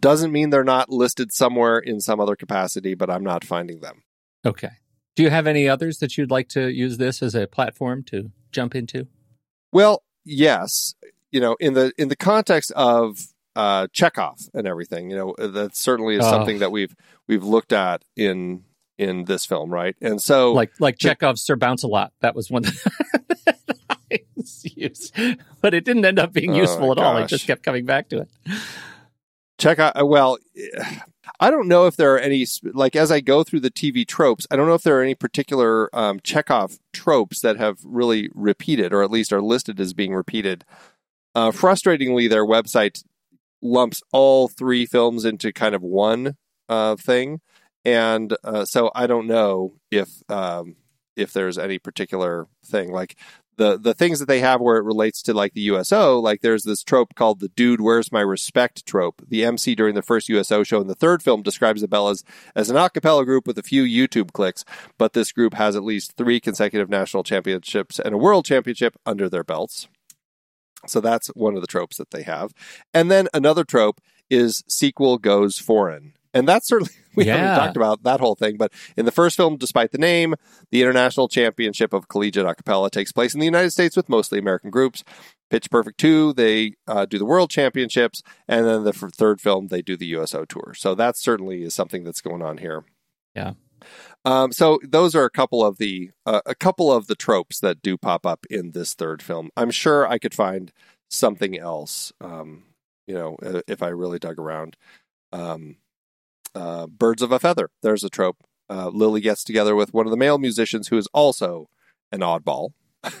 doesn't mean they're not listed somewhere in some other capacity, but I'm not finding them. Okay. Do you have any others that you'd like to use this as a platform to jump into? Well, yes, you know, in the in the context of uh, Chekhov and everything, you know, that certainly is Oh. something that we've we've looked at in in this film, right? And so, Like like Chekhov's Sir Bounce a Lot. That was one that I used, but it didn't end up being Oh, useful at all. I just kept coming back to it. Check out uh, well i don't know if there are any like as i go through the tv tropes i don't know if there are any particular um, chekhov tropes that have really repeated or at least are listed as being repeated. Uh, frustratingly their website lumps all three films into kind of one uh, thing. And uh, so i don't know if um, if there's any particular thing. Like the the things that they have where it relates to like the USO, like there's this trope called the "Dude, where's my respect?" trope. The MC during the first USO show in the third film describes the Bellas as an a cappella group with a few YouTube clicks, but this group has at least three consecutive national championships and a world championship under their belts. So that's one of the tropes that they have. And then another trope is sequel goes foreign. And that's certainly, we Yeah. haven't talked about that whole thing, but in the first film, despite the name, the International Championship of Collegiate Acapella takes place in the United States with mostly American groups. Pitch Perfect 2, they uh, do the World Championships. And then the f- third film, they do the USO Tour. So that certainly is something that's going on here. Yeah. Um, so those are a couple of the uh, a couple of the tropes that do pop up in this third film. I'm sure I could find something else. Um, you know, uh, if I really dug around. Um, uh, Birds of a feather. There's a trope. Uh, Lily gets together with one of the male musicians who is also an oddball.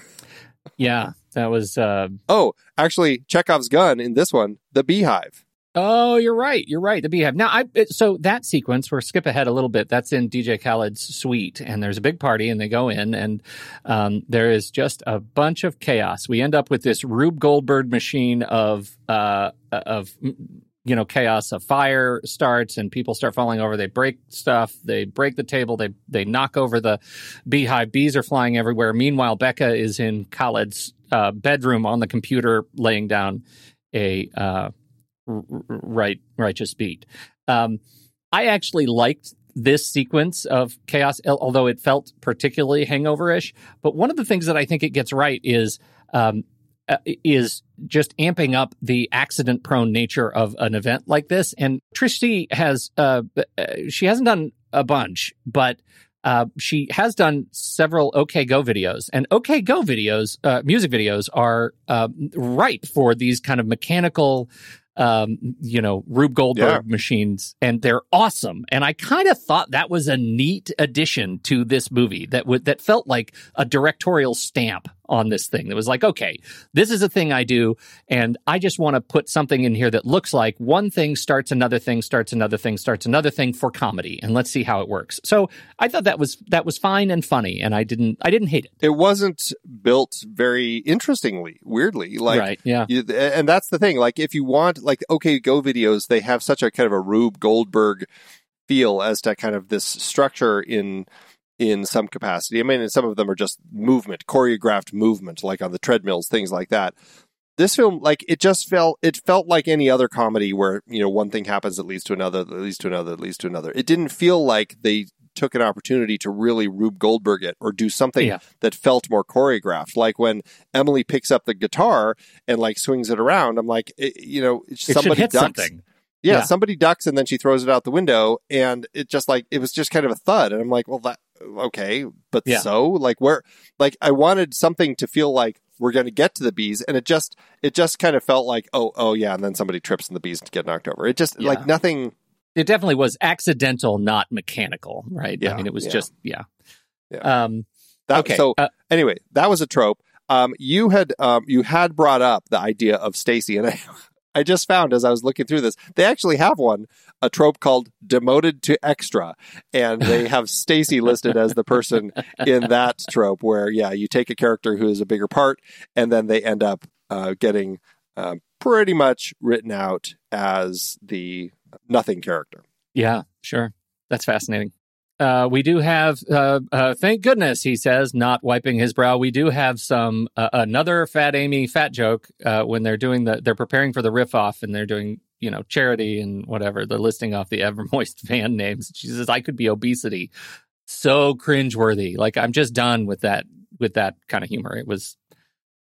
Yeah, that was. Uh, Oh, actually, Chekhov's gun in this one, the beehive. oh, you're right. You're right. The beehive. Now, I it- so that sequence. We're skip ahead a little bit. That's in DJ Khaled's suite, and there's a big party, and they go in, and um, there is just a bunch of chaos. We end up with this Rube Goldberg machine of uh, of you know chaos. A fire starts, and people start falling over. They break stuff. They break the table. They they knock over the beehive. Bees are flying everywhere. Meanwhile, Beca is in Khaled's uh, bedroom on the computer, laying down a uh, right righteous beat. Um, I actually liked this sequence of chaos, although it felt particularly hangover-ish. But one of the things that I think it gets right is um, uh, is just amping up the accident-prone nature of an event like this. And Trish has uh, uh, she hasn't done a bunch, but uh, she has done several OK Go videos, and OK Go videos, uh, music videos, are uh, ripe for these kind of mechanical, um, you know, Rube Goldberg machines, and they're awesome. And I kind of thought that was a neat addition to this movie that would that felt like a directorial stamp on this thing. That was like, okay, this is a thing I do, and I just want to put something in here that looks like one thing starts another thing, starts another thing, starts another thing for comedy, and let's see how it works. So I thought that was that was fine and funny, and I didn't I didn't hate it. It wasn't built very interestingly, weirdly. Like, right? Yeah. You, and that's the thing. Like, if you want, like, okay, Go videos, they have such a kind of a Rube Goldberg feel as to kind of this structure in in some capacity. I mean, and some of them are just movement, choreographed movement, like on the treadmills, things like that. This film, like, it just felt it felt like any other comedy where you know one thing happens that leads to another, that leads to another, that leads to another. It didn't feel like they took an opportunity to really Rube Goldberg it or do something Yeah. that felt more choreographed. Like when Emily picks up the guitar and like swings it around, I'm like, it, you know, It somebody ducks. something. Yeah, Yeah. somebody ducks and then she throws it out the window, and it just like it was just kind of a thud, and I'm like, well, that okay, but Yeah. so like where, like I wanted something to feel like we're going to get to the bees, and it just it just kind of felt like oh oh yeah, and then somebody trips and the bees get knocked over. It just Yeah. like nothing. It definitely was accidental, not mechanical. Right? Yeah, I mean, it was yeah. just yeah. Yeah. Um, That, okay. So uh, anyway, that was a trope. Um, you had um, you had brought up the idea of Stacy, and I, I just found as I was looking through this, they actually have one, a trope called demoted to extra, and they have Stacy listed as the person in that trope, where yeah, you take a character who is a bigger part, and then they end up uh, getting uh, pretty much written out as the nothing character. Yeah, sure. That's fascinating. Uh, we do have, uh, uh, thank goodness, he says, not wiping his brow. We do have some uh, another Fat Amy fat joke uh, when they're doing the they're preparing for the riff off and they're doing you know charity and whatever. They're listing off the Evermoist fan names. She says, "I could be obesity." So cringeworthy. Like I'm just done with that with that kind of humor. It was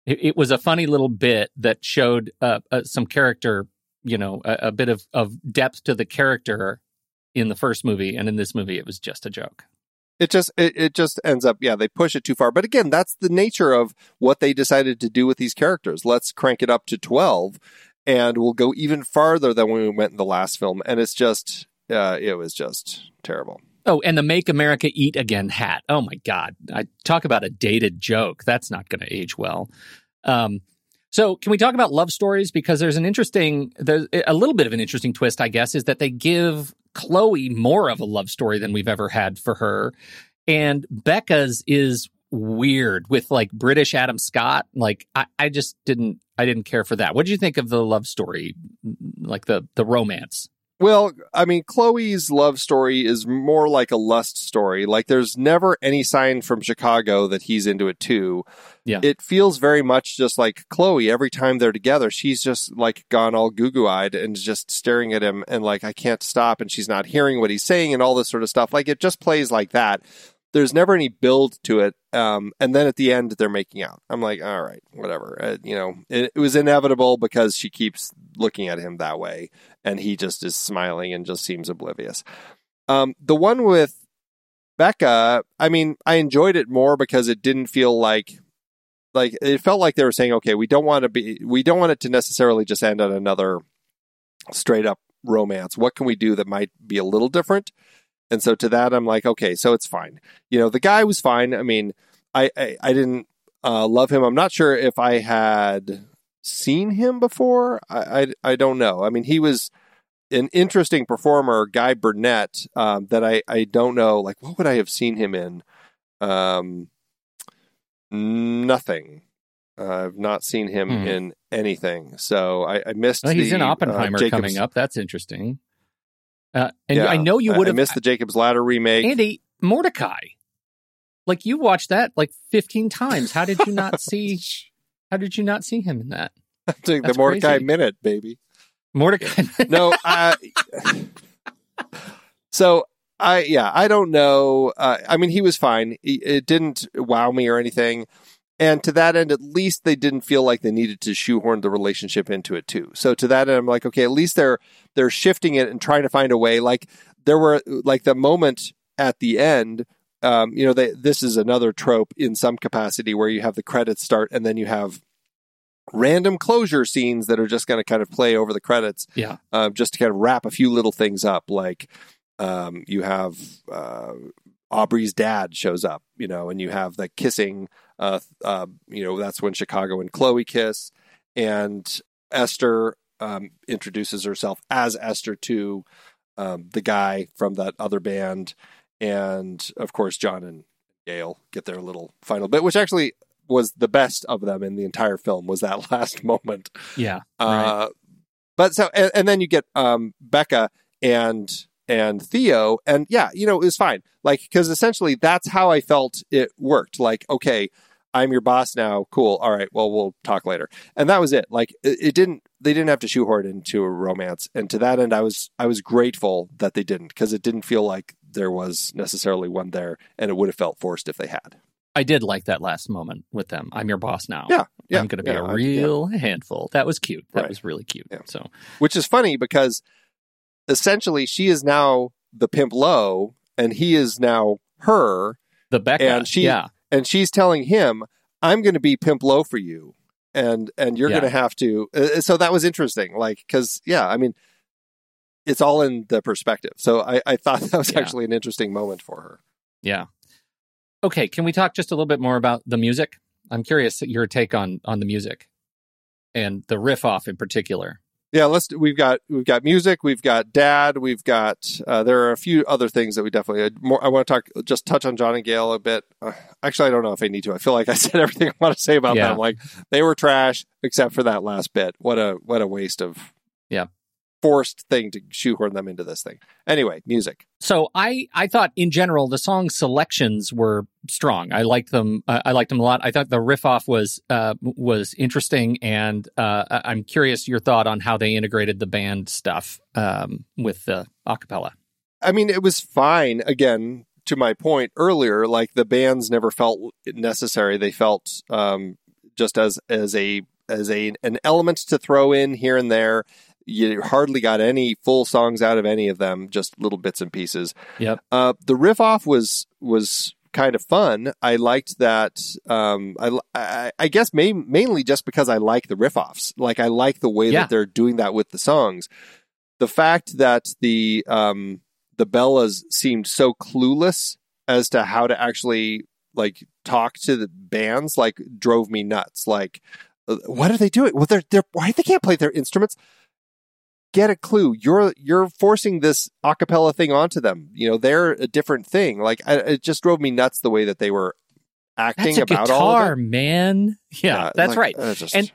it, it was a funny little bit that showed uh, uh, some character, you know, a, a bit of of depth to the character in the first movie, and in this movie, it was just a joke. It just it, it just ends up yeah they push it too far. But again, that's the nature of what they decided to do with these characters. Let's crank it up to twelve, and we'll go even farther than when we went in the last film. And it's just uh, it was just terrible. Oh, and the "Make America Eat Again" hat. Oh my God! I talk about a dated joke. That's not going to age well. Um, so, can we talk about love stories? Because there's an interesting, there's a little bit of an interesting twist, I guess, is that they give Chloe more of a love story than we've ever had for her, and Beca's is weird with like British Adam Scott. Like, I, I just didn't, I didn't care for that. What did you think of the love story, like the the romance? Well, I mean, Chloe's love story is more like a lust story. Like, there's never any sign from Chicago that he's into it too. Yeah. It feels very much just like Chloe. Every time they're together, she's just like gone all goo goo eyed and just staring at him and like, I can't stop. And she's not hearing what he's saying and all this sort of stuff. Like, it just plays like that. There's never any build to it. Um, and then at the end, they're making out. I'm like, all right, whatever. Uh, you know, it, it was inevitable because she keeps looking at him that way and he just is smiling and just seems oblivious. Um, the one with Beca, I mean, I enjoyed it more because it didn't feel like like it felt like they were saying, okay, we don't want to be we don't want it to necessarily just end on another straight up romance. What can we do that might be a little different? And so to that I'm like, okay, so it's fine. You know, the guy was fine. I mean, I I, I didn't uh, love him. I'm not sure if I had seen him before. I, I, I don't know. I mean, he was an interesting performer, Guy Burnett, um, that I, I don't know. Like, what would I have seen him in? Um, nothing. Uh, I've not seen him Hmm. in anything. So I, I missed. Well, he's the, in uh, Oppenheimer Jacob's- coming up. That's interesting. Uh, and Yeah, I know you would have missed the Jacob's Ladder remake. Andy Mortdecai. Like you watched that like 15 times. How did you not see? How did you not see him in that? the That's Mortdecai crazy. Minute, baby. Mortdecai. no, I, so I yeah, I don't know. Uh, I mean, he was fine. It didn't wow me or anything. And to that end, at least they didn't feel like they needed to shoehorn the relationship into it too. So to that end, I'm like, okay, at least they're they're shifting it and trying to find a way. Like there were like the moment at the end. Um, you know, they, this is another trope in some capacity where you have the credits start and then you have random closure scenes that are just going to kind of play over the credits yeah. uh, just to kind of wrap a few little things up. Like um, you have uh, Aubrey's dad shows up, you know, and you have the kissing. Uh, uh, you know, that's when Chicago and Chloe kiss, and Esther um, introduces herself as Esther to um, the guy from that other band, and of course John and Gail get their little final bit, which actually was the best of them in the entire film. Was that last moment? Yeah. right. Uh, but so and, and then you get um, Beca and and Theo, and yeah, you know it was fine. Like because essentially that's how I felt it worked. Like okay, I'm your boss now. Cool. All right. Well, we'll talk later. And that was it. Like it, it didn't. They didn't have to shoehorn it into a romance. And to that end, I was I was grateful that they didn't because it didn't feel like there was necessarily one there, and it would have felt forced if they had. I did like that last moment with them. I'm your boss now. Yeah, yeah, I'm going to be yeah, a I- real handful. That was cute. That Right. was really cute. Yeah. So which is funny because essentially she is now the Pimp-Lo and he is now her the Beca. and she yeah. and she's telling him i'm going to be Pimp-Lo for you and and you're Yeah. going to have to uh, so that was interesting like because yeah i mean it's all in the perspective so i i thought that was Yeah. actually an interesting moment for her Yeah. Okay, can we talk just a little bit more about the music? I'm curious your take on on the music and the riff off in particular. Yeah let's we've got we've got music we've got dad we've got uh, there are a few other things that we definitely more i want to talk just touch on john and gail a bit uh, actually i don't know if i need to i feel like i said everything i want to say about Yeah. them like they were trash except for that last bit what a what a waste of Yeah. Forced thing to shoehorn them into this thing. Anyway, music. So I I thought in general the song selections were strong. I liked them. Uh, I liked them a lot. I thought the riff off was uh, was interesting, and uh, I'm curious your thought on how they integrated the band stuff um, with the acapella. I mean, it was fine. Again, to my point earlier, like the bands never felt necessary. They felt um, just as as a as a an element to throw in here and there. You hardly got any full songs out of any of them, just little bits and pieces. Yep. Uh, the riff off was was kind of fun. I liked that. Um, I, I I guess main, mainly just because I like the riff offs. Like I like the way Yeah. that they're doing that with the songs. The fact that the um, the Bellas seemed so clueless as to how to actually like talk to the bands like drove me nuts. Like, uh, what are they doing? Well, they're they're why they can't play their instruments. Get a clue. You're you're forcing this acapella thing onto them. You know, they're a different thing. Like, I, it just drove me nuts the way that they were acting That's a about guitar, all of it. man. Yeah, Yeah, that's like, right. uh, just- and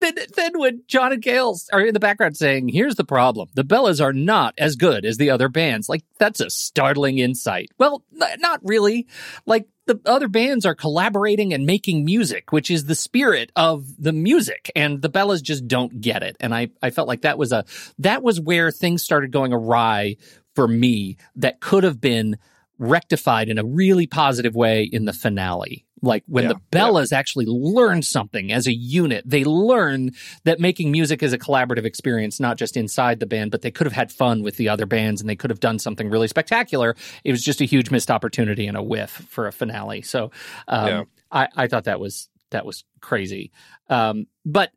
then, then when John and Gail are in the background saying, "Here's the problem: the Bellas are not as good as the other bands," like that's a startling insight. Well, not really. Like the other bands are collaborating and making music, which is the spirit of the music, and the Bellas just don't get it. And I, I felt like that was a that was where things started going awry for me. That could have been rectified in a really positive way in the finale. Like when Yeah, the Bellas actually learn something as a unit, they learn that making music is a collaborative experience, not just inside the band, but they could have had fun with the other bands and they could have done something really spectacular. It was just a huge missed opportunity and a whiff for a finale. So um, Yeah. I, I thought that was that was crazy. Um, but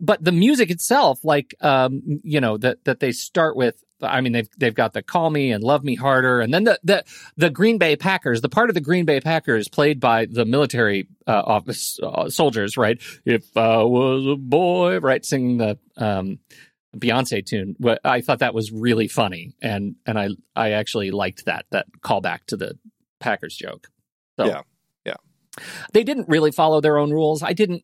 but the music itself, like um, you know that that they start with. I mean, they've they've got the "Call Me" and "Love Me Harder," and then the the the Green Bay Packers. The part of the Green Bay Packers played by the military uh, office uh, soldiers, right? If I was a boy, right, singing the um, Beyonce tune. I thought that was really funny, and and I I actually liked that that callback to the Packers joke. So, Yeah. They didn't really follow their own rules. I didn't.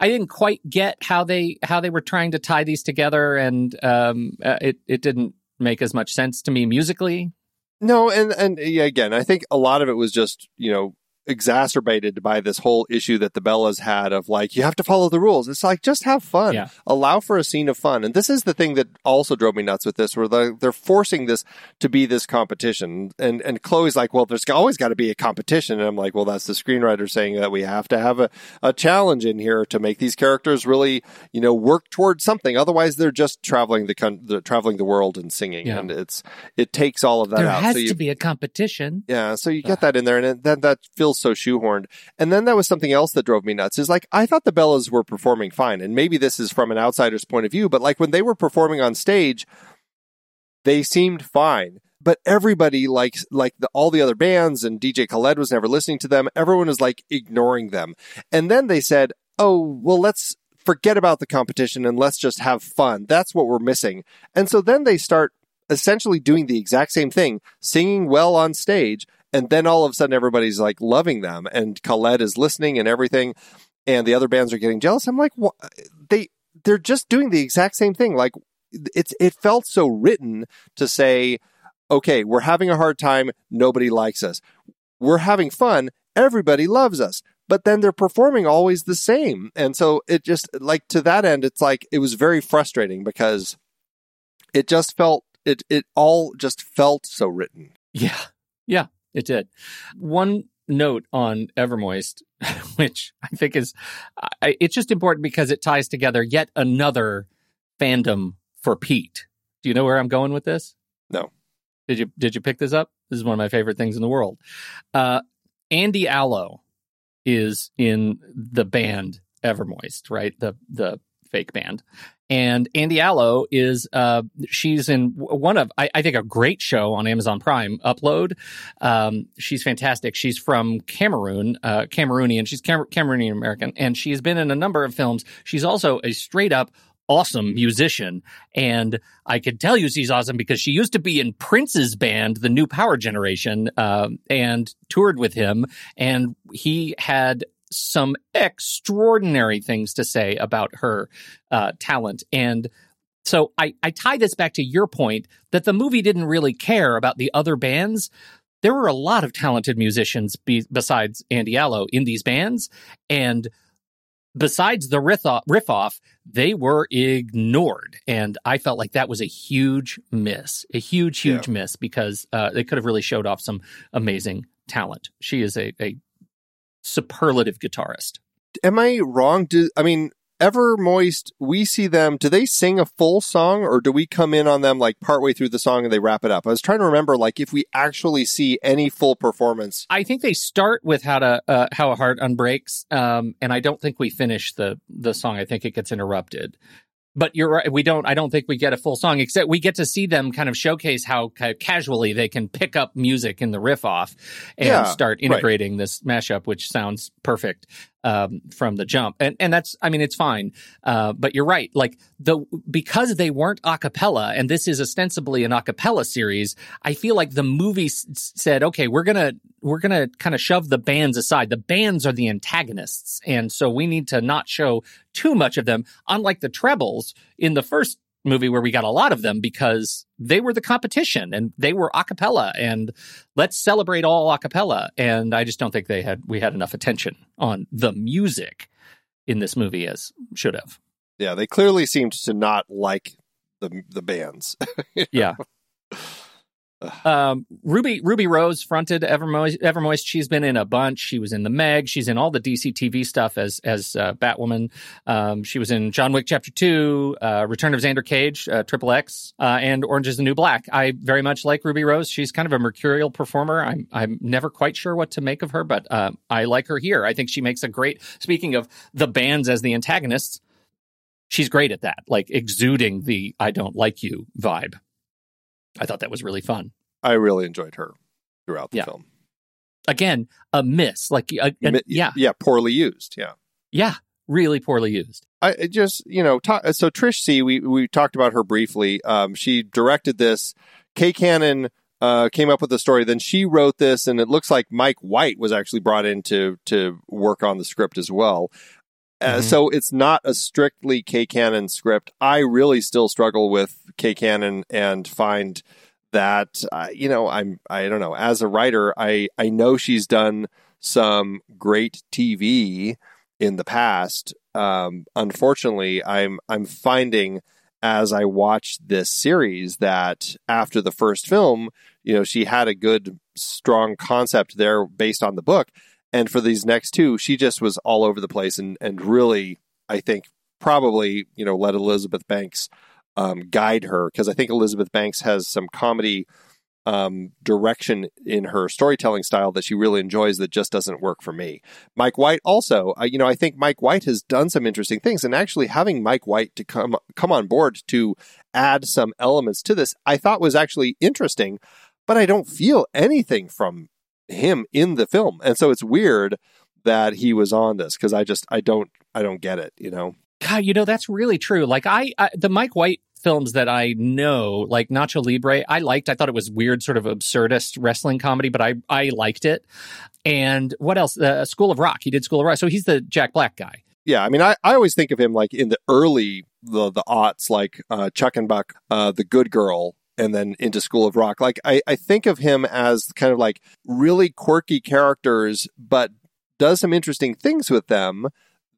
I didn't quite get how they how they were trying to tie these together, and um, uh, it it didn't make as much sense to me musically. No, and and yeah, again, I think a lot of it was just you know exacerbated by this whole issue that the Bellas had of like you have to follow the rules. It's like just have fun, Yeah. allow for a scene of fun, and this is the thing that also drove me nuts with this, where they're, they're forcing this to be this competition, and and Chloe's like, well, there's always got to be a competition, and I'm like, well, that's the screenwriter saying that we have to have a, a challenge in here to make these characters really you know work towards something. Otherwise, they're just traveling the, con- the traveling the world and singing, Yeah. and it's it takes all of that there out. has so you, to be a competition. yeah, so you get that in there, and it, then that feels so shoehorned. And then that was something else that drove me nuts. Is like I thought the Bellas were performing fine, and maybe this is from an outsider's point of view, but like when they were performing on stage, they seemed fine. But everybody, like like the, all the other bands, and DJ Khaled was never listening to them. Everyone was like ignoring them. And then they said, "Oh, well, let's." Forget about the competition and let's just have fun. That's what we're missing. And so then they start essentially doing the exact same thing, singing well on stage, and then all of a sudden everybody's like loving them, and Khaled is listening and everything, and the other bands are getting jealous. I'm like, what? They they're just doing the exact same thing. Like it's it felt so written to say, okay, we're having a hard time, nobody likes us. We're having fun, everybody loves us. But then they're performing always the same. And so it just like to that end, it's like it was very frustrating because it just felt it it all just felt so written. Yeah, yeah, it did. One note on Evermoist, which I think is, I, it's just important because it ties together yet another fandom for Pete. Do you know where I'm going with this? No. Did you Did you pick this up? This is one of my favorite things in the world. Uh, Andy Allo is in the band Evermoist, right? The the fake band. And Andy Allo is uh she's in one of I, I think a great show on Amazon Prime Upload. Um she's fantastic. She's from Cameroon, uh Cameroonian. She's Cam- Cameroonian American and she's been in a number of films. She's also a straight up awesome musician and I could tell you she's awesome because she used to be in Prince's band, the New Power Generation, um, and toured with him and he had some extraordinary things to say about her uh, talent. And So I, I tie this back to your point that the movie didn't really care about the other bands. There were a lot of talented musicians be, besides Andy Allo in these bands, and besides the riff off, riff off, they were ignored, and I felt like that was a huge miss, a huge, huge Yeah. miss because uh, they could have really showed off some amazing talent. She is a, a superlative guitarist. Am I wrong? Do I mean Evermoist? We see them. Do they sing a full song, or do we come in on them like partway through the song and they wrap it up? I was trying to remember, like, if we actually see any full performance. I think they start with how to uh, how a heart unbreaks, um, and I don't think we finish the the song. I think it gets interrupted. But you're right. We don't. I don't think we get a full song. Except we get to see them kind of showcase how ca- casually they can pick up music in the riff off and Yeah, start right. integrating this mashup, which sounds perfect um, from the jump. And and that's. I mean, it's fine. Uh, but you're right. Like the because they weren't a cappella, and this is ostensibly an a cappella series. I feel like the movie s- said, okay, we're gonna we're gonna kind of shove the bands aside. The bands are the antagonists, and so we need to not show too much of them. Unlike the trebles in the first movie where we got a lot of them because they were the competition and they were a cappella and let's celebrate all a cappella. And i just don't think they had we had enough attention on the music in this movie as should have. Yeah, they clearly seemed to not like the the bands. yeah um, Ruby Ruby Rose fronted Evermoist, Evermoist. She's been in a bunch. She was in the Meg. She's in all the DC TV stuff as as uh, Batwoman. Um, she was in John Wick Chapter Two, uh, Return of Xander Cage, uh, Triple X, uh, and Orange Is the New Black. I very much like Ruby Rose. She's kind of a mercurial performer. I'm I'm never quite sure what to make of her, but uh, I like her here. I think she makes a great. Speaking of the bands as the antagonists, she's great at that, like exuding the "I don't like you" vibe. I thought that was really fun. I really enjoyed her throughout the Yeah. film. Again, a miss. Like, a, a- yeah, yeah, poorly used. Yeah. yeah, really poorly used. I just you know so Trish Sie we we talked about her briefly. Um, she directed this. Kay Cannon uh, came up with the story. Then she wrote this, and it looks like Mike White was actually brought in to to work on the script as well. Uh, Mhm. So it's not a strictly Kay Cannon script. I really still struggle with Kay Cannon and find that uh, you know I'm I don't know as a writer I I know she's done some great TV in the past. Um, unfortunately, I'm I'm finding as I watch this series that after the first film, you know, she had a good strong concept there based on the book, and for these next two, she just was all over the place and and really, I think probably you know let Elizabeth Banks um, guide her. Because I think Elizabeth Banks has some comedy um, direction in her storytelling style that she really enjoys that just doesn't work for me. Mike White also, I, you know, I think Mike White has done some interesting things, and actually having Mike White to come come on board to add some elements to this, I thought was actually interesting, but I don't feel anything from him in the film, and so it's weird that he was on this because I just I don't I don't get it, you know. God, you know that's really true. Like I, I the Mike White films that I know, like Nacho Libre, I liked. I thought it was weird, sort of absurdist wrestling comedy, but I I liked it. And what else? Uh, School of Rock. He did School of Rock, so he's the Jack Black guy. Yeah, I mean, I, I always think of him like in the early the the aughts, like uh, Chuck and Buck, uh, the Good Girl, and then into School of Rock. Like I, I think of him as kind of like really quirky characters, but does some interesting things with them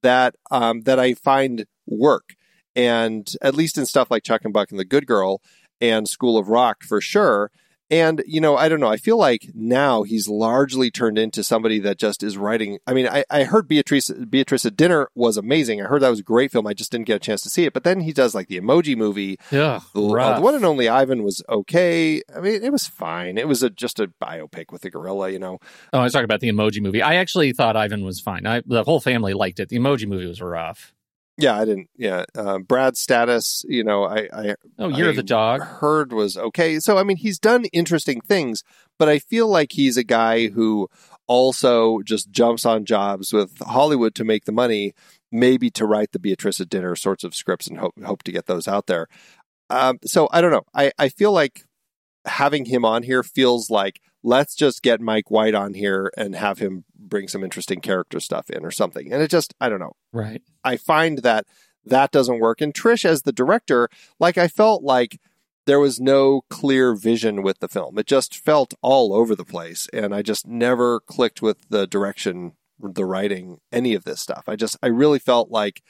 that um, that I find work. And at least in stuff like Chuck and Buck and the Good Girl and School of Rock for sure. And, you know, I don't know. I feel like now he's largely turned into somebody that just is writing. I mean, I, I heard Beatrice, Beatrice at Dinner was amazing. I heard that was a great film. I just didn't get a chance to see it. But then he does like the emoji movie. Yeah, The, uh, the one and only Ivan was okay. I mean, it was fine. It was a, just a biopic with a gorilla, you know. Oh, I was talking about the Emoji Movie. I actually thought Ivan was fine. I, the whole family liked it. The Emoji Movie was rough. Yeah, I didn't. Yeah, uh, Brad's status, you know, I, I Oh, you're I the Dog. heard was okay. So I mean, he's done interesting things, but I feel like he's a guy who also just jumps on jobs with Hollywood to make the money, maybe to write the Beatrice at dinner sorts of scripts and hope hope to get those out there. Um, so I don't know. I I feel like having him on here feels like let's just get Mike White on here and have him bring some interesting character stuff in or something. And it just I don't know. Right. I find that that doesn't work. And Trish, as the director, like I felt like there was no clear vision with the film. It just felt all over the place. And I just never clicked with the direction, the writing, any of this stuff. I just, I really felt like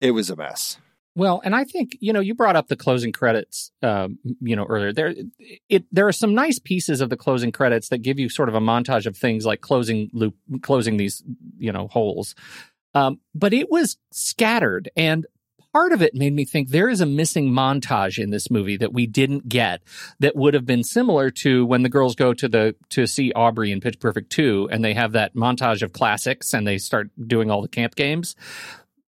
it was a mess. Well, and I think you know you brought up the closing credits, um, you know, earlier. There, it there are some nice pieces of the closing credits that give you sort of a montage of things like closing loop, closing these, you know, holes. Um, but it was scattered, and part of it made me think there is a missing montage in this movie that we didn't get that would have been similar to when the girls go to the to see Aubrey in Pitch Perfect two, and they have that montage of classics, and they start doing all the camp games.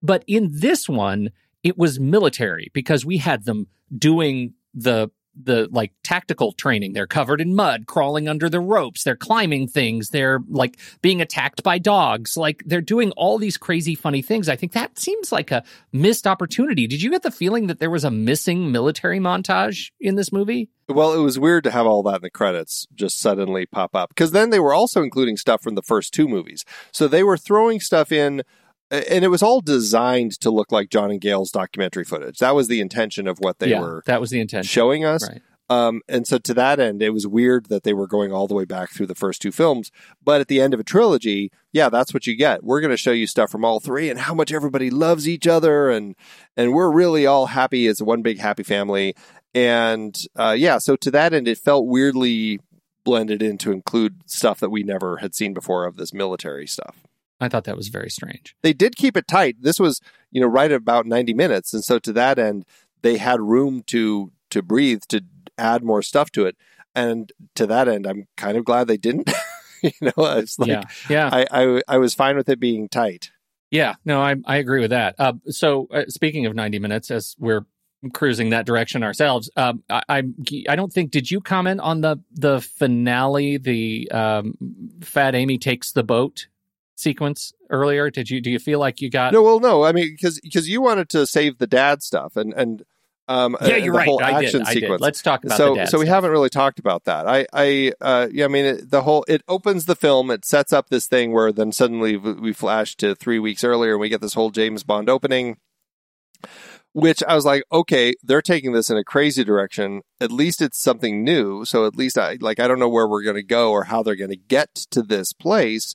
But in this one it was military because we had them doing the the like tactical training. They're covered in mud, crawling under the ropes. They're climbing things. They're like being attacked by dogs. Like they're doing all these crazy, funny things. I think that seems like a missed opportunity. Did you get the feeling that there was a missing military montage in this movie? Well, it was weird to have all that in the credits just suddenly pop up because then they were also including stuff from the first two movies. So they were throwing stuff in and it was all designed to look like John and Gail's documentary footage. That was the intention of what they yeah, were that was the intention showing us. Right. Um, and so to that end, it was weird that they were going all the way back through the first two films. But at the end of a trilogy, yeah, that's what you get. We're going to show you stuff from all three and how much everybody loves each other, and and we're really all happy as one big happy family. And uh, yeah, so to that end, it felt weirdly blended in to include stuff that we never had seen before of this military stuff. I thought that was very strange. They did keep it tight. This was, you know, right about 90 minutes. And so to that end, they had room to to breathe, to add more stuff to it. And to that end, I'm kind of glad they didn't. you know, it's like yeah, yeah. I, I I was fine with it being tight. Yeah, no, I I agree with that. Uh, so uh, speaking of 90 minutes, as we're cruising that direction ourselves, um, I, I I don't think did you comment on the the finale, the um, Fat Amy takes the boat sequence earlier? Did you do you feel like you got No, well no. I mean because because you wanted to save the dad stuff and and um Yeah, you're right. whole I did. I did. Let's talk about so the dad so we haven't really talked about that. I I uh yeah, I mean it, the whole it opens the film, it sets up this thing where then suddenly we we flash to 3 weeks earlier and we get this whole James Bond opening which I was like, okay, they're taking this in a crazy direction. At least it's something new. So at least I like I don't know where we're going to go or how they're going to get to this place.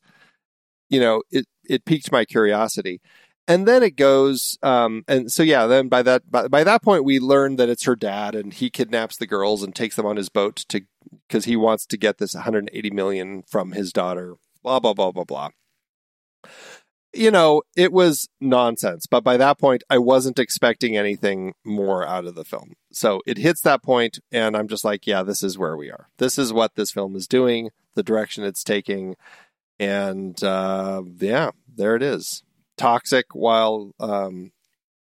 You know, it it piqued my curiosity. And then it goes, um, and so yeah. Then by that by, by that point, we learn that it's her dad, and he kidnaps the girls and takes them on his boat to because he wants to get this 180 million from his daughter. Blah blah blah blah blah you know, it was nonsense. But by that point, I wasn't expecting anything more out of the film. So it hits that point, and I'm just like, yeah, this is where we are. This is what this film is doing, the direction it's taking. And uh, yeah, there it is. Toxic while um,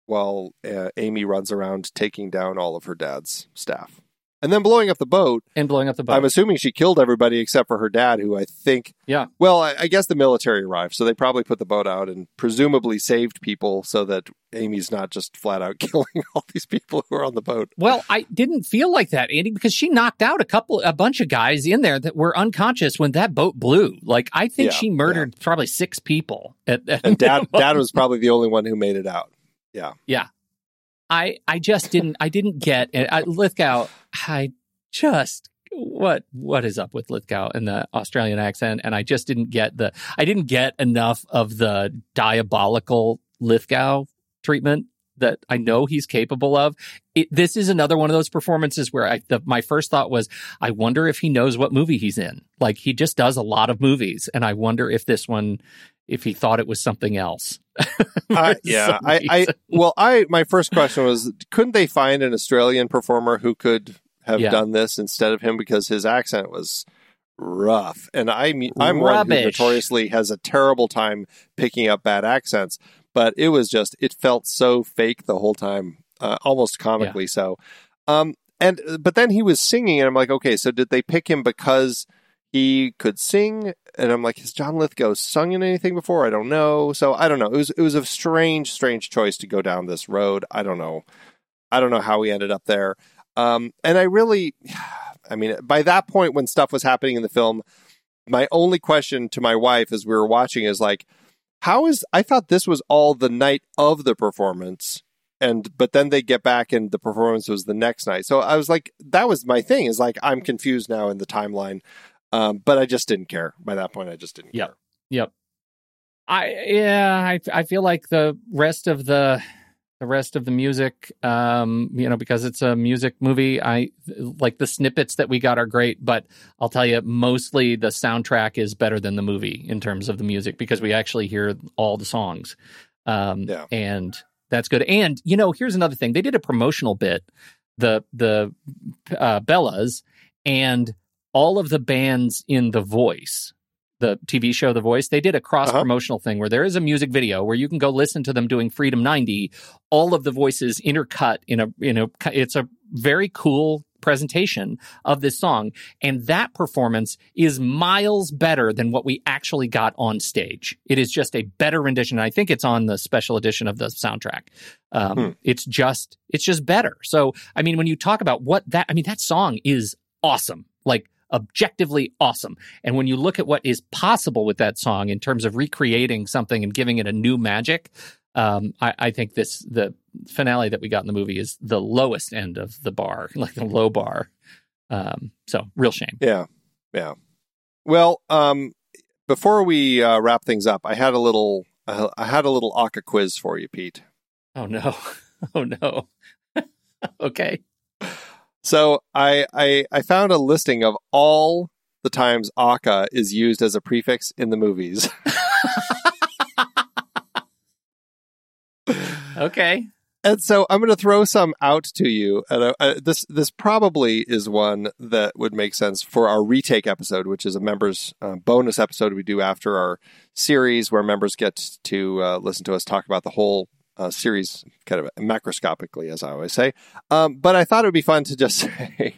while uh, Amy runs around taking down all of her dad's staff. And then blowing up the boat. and blowing up the boat. I'm assuming she killed everybody except for her dad, who I think yeah. well, I, I guess the military arrived, so they probably put the boat out and presumably saved people so that Amy's not just flat out killing all these people who are on the boat. Well, I didn't feel like that, Andy, because she knocked out a couple, a bunch of guys in there that were unconscious when that boat blew. Like, I think Yeah, she murdered probably six people. At, at And dad, dad was probably the only one who made it out. Yeah. Yeah. I I just didn't I didn't get it. I, Lithgow. I just what what is up with Lithgow and the Australian accent? And I just didn't get the I didn't get enough of the diabolical Lithgow treatment that I know he's capable of. It, this is another one of those performances where I, the, my first thought was, I wonder if he knows what movie he's in. Like he just does a lot of movies, and I wonder if this one, if he thought it was something else. For yeah. some I, I well, I my first question was, couldn't they find an Australian performer who could have Yeah. done this instead of him because his accent was rough, and I mean, I'm one who notoriously has a terrible time picking up bad accents, but it was just it felt so fake the whole time, uh, almost comically so. Um, and but then he was singing, and I'm like, okay, so did they pick him because he could sing? And I'm like, has John Lithgow sung in anything before? I don't know. So I don't know. It was it was a strange, strange choice to go down this road. I don't know. I don't know how he ended up there. Um, and I really, I mean, by that point when stuff was happening in the film, my only question to my wife as we were watching is like, how is I thought this was all the night of the performance and but then they get back and the performance was the next night. So I was like that was my thing is like I'm confused now in the timeline. Um, but I just didn't care. By that point I just didn't Yep. care. Yep. I yeah, I I feel like the rest of the the rest of the music um you know because it's a music movie I like the snippets that we got are great but I'll tell you mostly the soundtrack is better than the movie in terms of the music because we actually hear all the songs. Um Yeah. and that's good. And you know, here's another thing. They did a promotional bit the the uh Bellas and all of the bands in The Voice the TV show The Voice, they did a cross promotional thing where there is a music video where you can go listen to them doing Freedom 90, all of the voices intercut in a you know it's a very cool presentation of this song and that performance is miles better than what we actually got on stage. It is just a better rendition. I think it's on the special edition of the soundtrack. Um, Hmm. It's just it's just better. So I mean, when you talk about what that I mean, that song is awesome. Like objectively awesome. And when you look at what is possible with that song in terms of recreating something and giving it a new magic, um, I, I think this the finale that we got in the movie is the lowest end of the bar, like the low bar. Um, so real shame. Yeah. Yeah. Well, um before we uh, wrap things up, I had a little uh, I had a little Aca quiz for you, Pete. Oh no. Oh no. okay. So I, I I found a listing of all the times Aca is used as a prefix in the movies. Okay. And so I'm going to throw some out to you. And uh, this this probably is one that would make sense for our retake episode, which is a members uh, bonus episode we do after our series, where members get to uh, listen to us talk about the whole uh, series, kind of macroscopically, as I always say. Um, but I thought it would be fun to just say,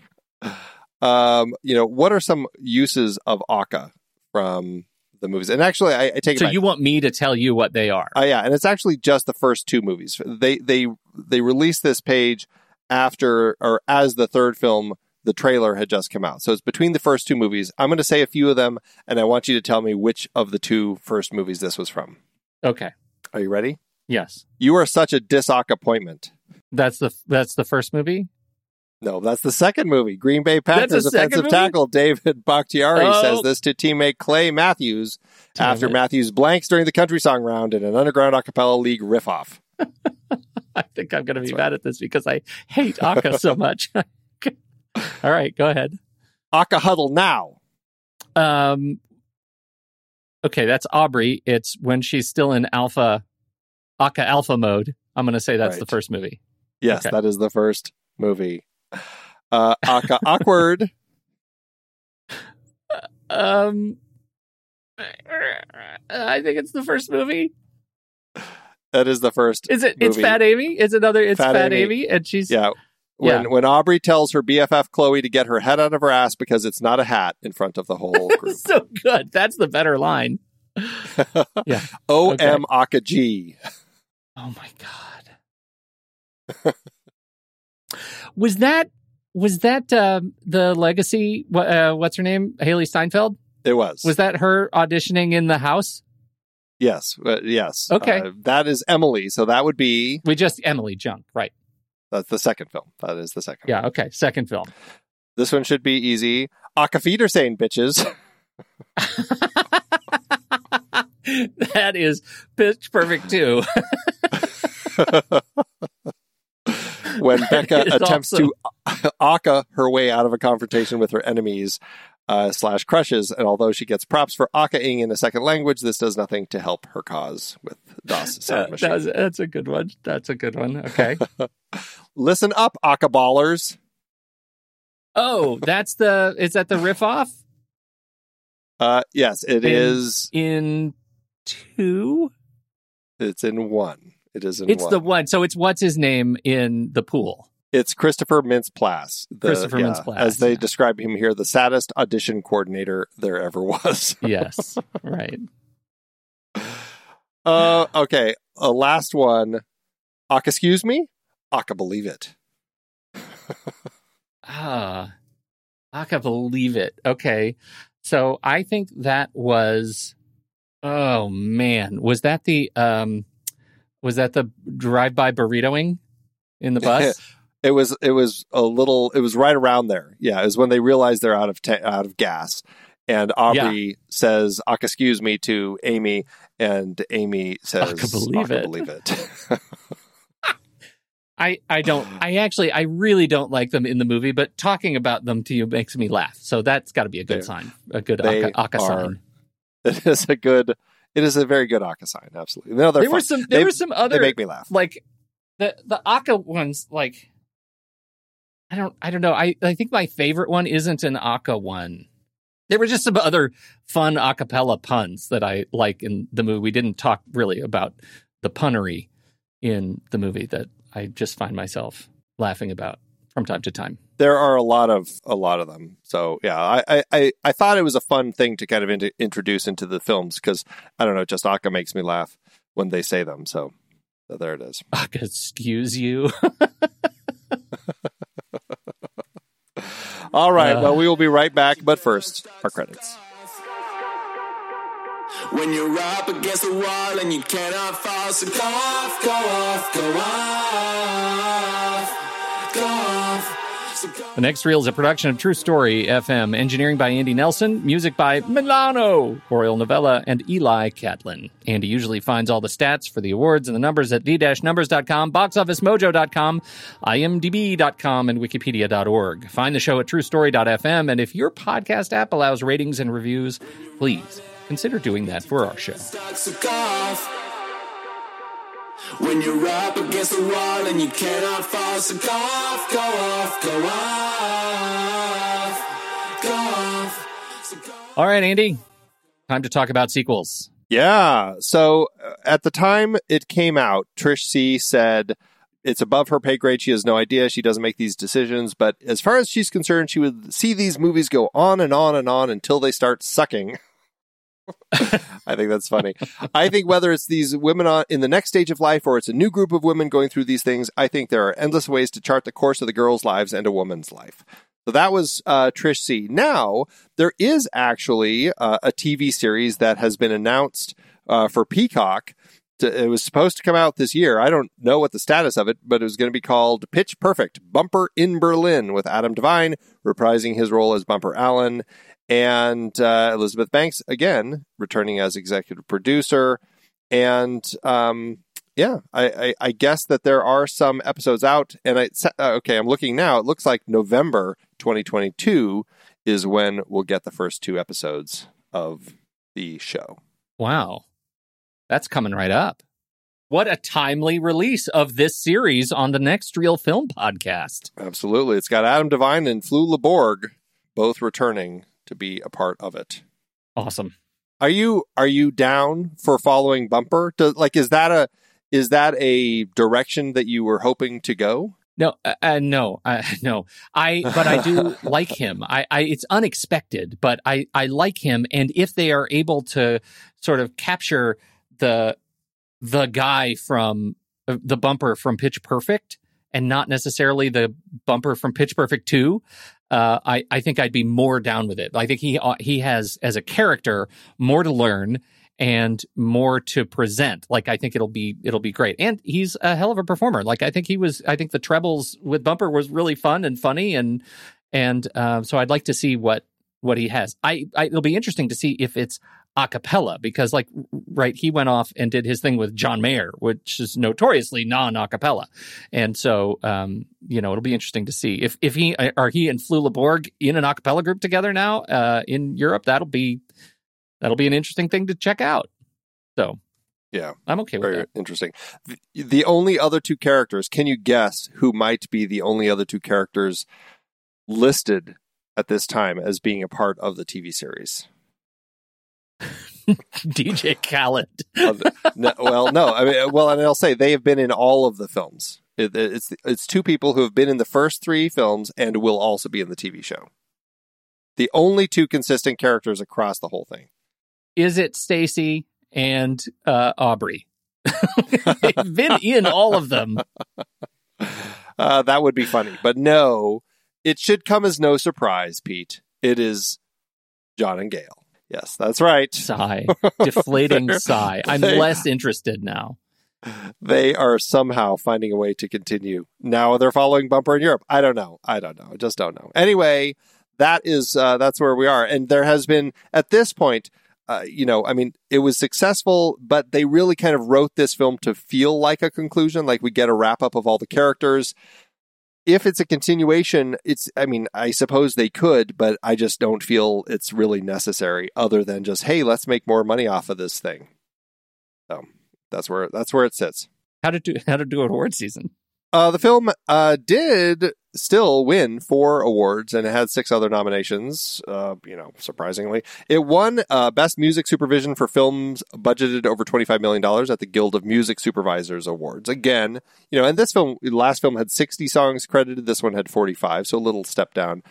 um, you know, what are some uses of Aca from the movies? And actually, I, I take So you want me to tell you what they are? Uh, yeah, and it's actually just the first two movies. They they they released this page after or as the third film, the trailer had just come out. So it's between the first two movies. I'm going to say a few of them, and I want you to tell me which of the two first movies this was from. Okay. Are you ready? Yes. You are such a disock appointment. That's the that's the first movie. No, that's the second movie. Green Bay Packers That's the second offensive movie? tackle David Bakhtiari Oh. says this to teammate Clay Matthews Damn after it. Matthews blanks during the country song round in an underground a cappella league riff off. I think I'm going to be mad at this because I hate Aca so much. All right, go ahead. Aca huddle now. Um, okay, that's Aubrey. It's when she's still in alpha, Aca alpha mode. I'm going to say that's Right. the first movie. Yes, Okay. that is the first movie. Uh, Aca awkward. Um, I think it's the first movie. That is the first. Is it? It's. Fat Amy. It's another. It's Fat Fat, Amy. Amy. and she's Yeah. When Yeah. when Aubrey tells her BFF Chloe to get her head out of her ass because it's not a hat in front of the whole group. so good. That's the better line. Yeah. O Okay. Aca G. Oh my god. was that was that um the legacy? Uh, what's her name? Hailee Steinfeld. It was. Was that her auditioning in the house? Yes. uh, yes. Okay. Uh, that is Emily. So that would be We just Emily Junk, right? that's the second film. That is the second. Yeah. Okay. Second film. This one should be easy. Aca feeder saying bitches. that is pitch perfect too. when Beca attempts to Aca her way out of a confrontation with her enemies uh, slash crushes, and although she gets props for Acaing in a second language, this does nothing to help her cause with Das sound Uh, machine. that's, that's a good one. That's a good one. Okay. Listen up, Aca ballers. oh, that's the. Is that the riff off Uh, yes, it In- is. in two? It's in one. It is in It's one. the one. So it's what's his name in the pool. It's Christopher Mintz-Plasse. the- Christopher Mintz-Plasse, as they yeah. describe him here, the saddest audition coordinator there ever was. Yes. right. Uh, okay, a last one. Aca, excuse me. Aca, believe it. Ah, I can believe it. Okay. So I think that was Oh man, was that the um, was that the drive-by burritoing in the bus? it was it was a little it was right around there. Yeah, it was when they realized they're out of ta- out of gas, and Aubrey says, "Aca, excuse me" to Amy, and Amy says, Aca believe "Aca it." believe it." I, I don't I actually I really don't like them in the movie, but talking about them to you makes me laugh. So that's got to be a good They- sign, a good Aca, Aca sign. it is a good. It is a very good Aca sign. Absolutely. No, There were some there They- were some other They make me laugh. like the the Aca ones like I don't I don't know. I I think my favorite one isn't an Aca one. There were just some other fun a cappella puns that I like in the movie. We didn't talk really about the punnery in the movie that I just find myself laughing about from time to time. There are a lot of a lot of them. So yeah, I I, I, I thought it was a fun thing to kind of in- introduce into the films because I don't know, just Aca makes me laugh when they say them. So, so there it is. Aca, excuse you. All right, Uh. well we will be right back, but first our credits. When you're up against the wall and you cannot fall, so go off, go off, go off, go off. The next reel is a production of True Story FM, engineering by Andy Nelson, music by Milano, Oriel Novella, and Eli Catlin. Andy usually finds all the stats for the awards and the numbers at the-numbers.com, boxofficemojo.com, imdb.com, and wikipedia.org. Find the show at truestory.fm, and if your podcast app allows ratings and reviews, please consider doing that for our show. When you're up against the wall and you cannot fall, so go off, go off, go off, go off. So go All right, Andy, time to talk about sequels. Yeah. So uh, at the time it came out, Trish Sie said it's above her pay grade. She has no idea. She doesn't make these decisions. But as far as she's concerned, she would see these movies go on and on and on until they start sucking. I think that's funny. I think whether it's these women in the next stage of life or it's a new group of women going through these things, I think there are endless ways to chart the course of the girl's lives and a woman's life. So that was uh, Trish Sie. Now, there is actually uh, a TV series that has been announced uh, for Peacock. To, it was supposed to come out this year. I don't know what the status of it, but it was going to be called Pitch Perfect Bumper in Berlin with Adam DeVine reprising his role as Bumper Allen and uh, Elizabeth Banks again returning as executive producer. And um, yeah, I, I, I guess that there are some episodes out. And I uh, okay, I'm looking now. It looks like November 2022 is when we'll get the first two episodes of the show. Wow. That's coming right up. What a timely release of this series on the Next Reel Film podcast. Absolutely, it's got Adam DeVine and Flula Borg both returning to be a part of it. Awesome. Are you are you down for following Bumper? Do, like, is that a is that a direction that you were hoping to go? No, uh, uh, no, uh, no. I, but I do like him. I, I, it's unexpected, but I, I like him. And if they are able to sort of capture the, the guy from uh, the bumper from Pitch Perfect, and not necessarily the bumper from Pitch Perfect Two, uh, I, I think I'd be more down with it. I think he, uh, he has as a character more to learn and more to present. Like I think it'll be it'll be great. And he's a hell of a performer. Like I think he was. I think the trebles with Bumper was really fun and funny, and and uh, so I'd like to see what what he has. I, I it'll be interesting to see if it's a cappella because like right he went off and did his thing with John Mayer which is notoriously non a cappella. And so um you know it'll be interesting to see if if he are he and Flula Borg in an a cappella group together now uh in Europe? That'll be that'll be an interesting thing to check out. So Yeah, I'm okay with very that. interesting. The, the only other two characters, can you guess who might be the only other two characters listed at this time as being a part of the TV series? DJ Khaled no, well, no, I mean, well, and I'll say they have been in all of the films. It, it's it's two people who have been in the first three films and will also be in the TV show. The only two consistent characters across the whole thing. is it Stacy and uh Aubrey they've been in all of them Uh, that would be funny, but no, it should come as no surprise, Pete. It is John and Gail. Yes, that's right. Sigh. Deflating sigh. I'm they- less interested now. They are somehow finding a way to continue. Now they're following Bumper in Europe. I don't know. I don't know. I just don't know. Anyway, that is uh, that's where we are. And there has been at this point, uh, you know, I mean, it was successful, but they really kind of wrote this film to feel like a conclusion, like we get a wrap up of all the characters. If it's a continuation, it's, I mean, I suppose they could, but I just don't feel it's really necessary other than just, hey, let's make more money off of this thing. So that's where, that's where it sits. How to do how to do award season? Uh, the film uh, did still win four awards and it had six other nominations. Uh, you know, surprisingly, it won uh, Best Music Supervision for films budgeted over twenty-five million dollars at the Guild of Music Supervisors Awards. Again, you know, and this film, last film had sixty songs credited. This one had forty-five, so a little step down.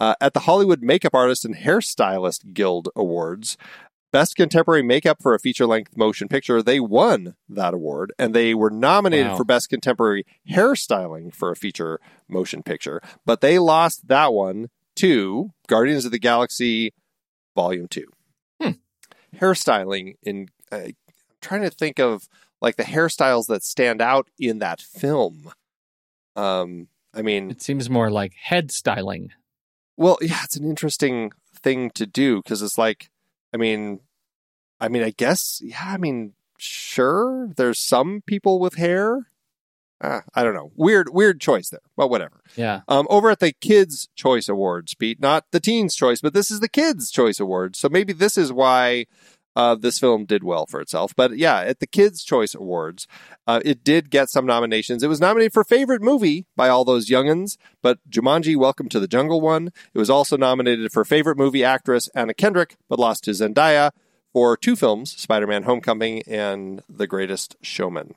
Uh, at the Hollywood Makeup Artist and Hairstylist Guild Awards, Best Contemporary Makeup for a Feature Length Motion Picture, they won that award, and they were nominated Wow. for Best Contemporary Hairstyling for a Feature Motion Picture, but they lost that one to Guardians of the Galaxy Volume 2. Hmm. Hairstyling, in uh, I'm trying to think of like the hairstyles that stand out in that film. Um, I mean, It seems more like head styling. well, yeah, it's an interesting thing to do because it's like, I mean, I mean, I guess, yeah, I mean, sure, there's some people with hair. Uh, I don't know. Weird, weird choice there, but whatever. Yeah. Um, over at the Kids Choice Awards, Pete, not the Teens Choice, but this is the Kids Choice Awards. So maybe this is why uh, this film did well for itself. But yeah, at the Kids Choice Awards, uh, it did get some nominations. It was nominated for favorite movie by all those youngins, but Jumanji: Welcome to the Jungle won. It was also nominated for favorite movie actress Anna Kendrick, but lost to Zendaya for two films: Spider-Man: Homecoming and The Greatest Showman.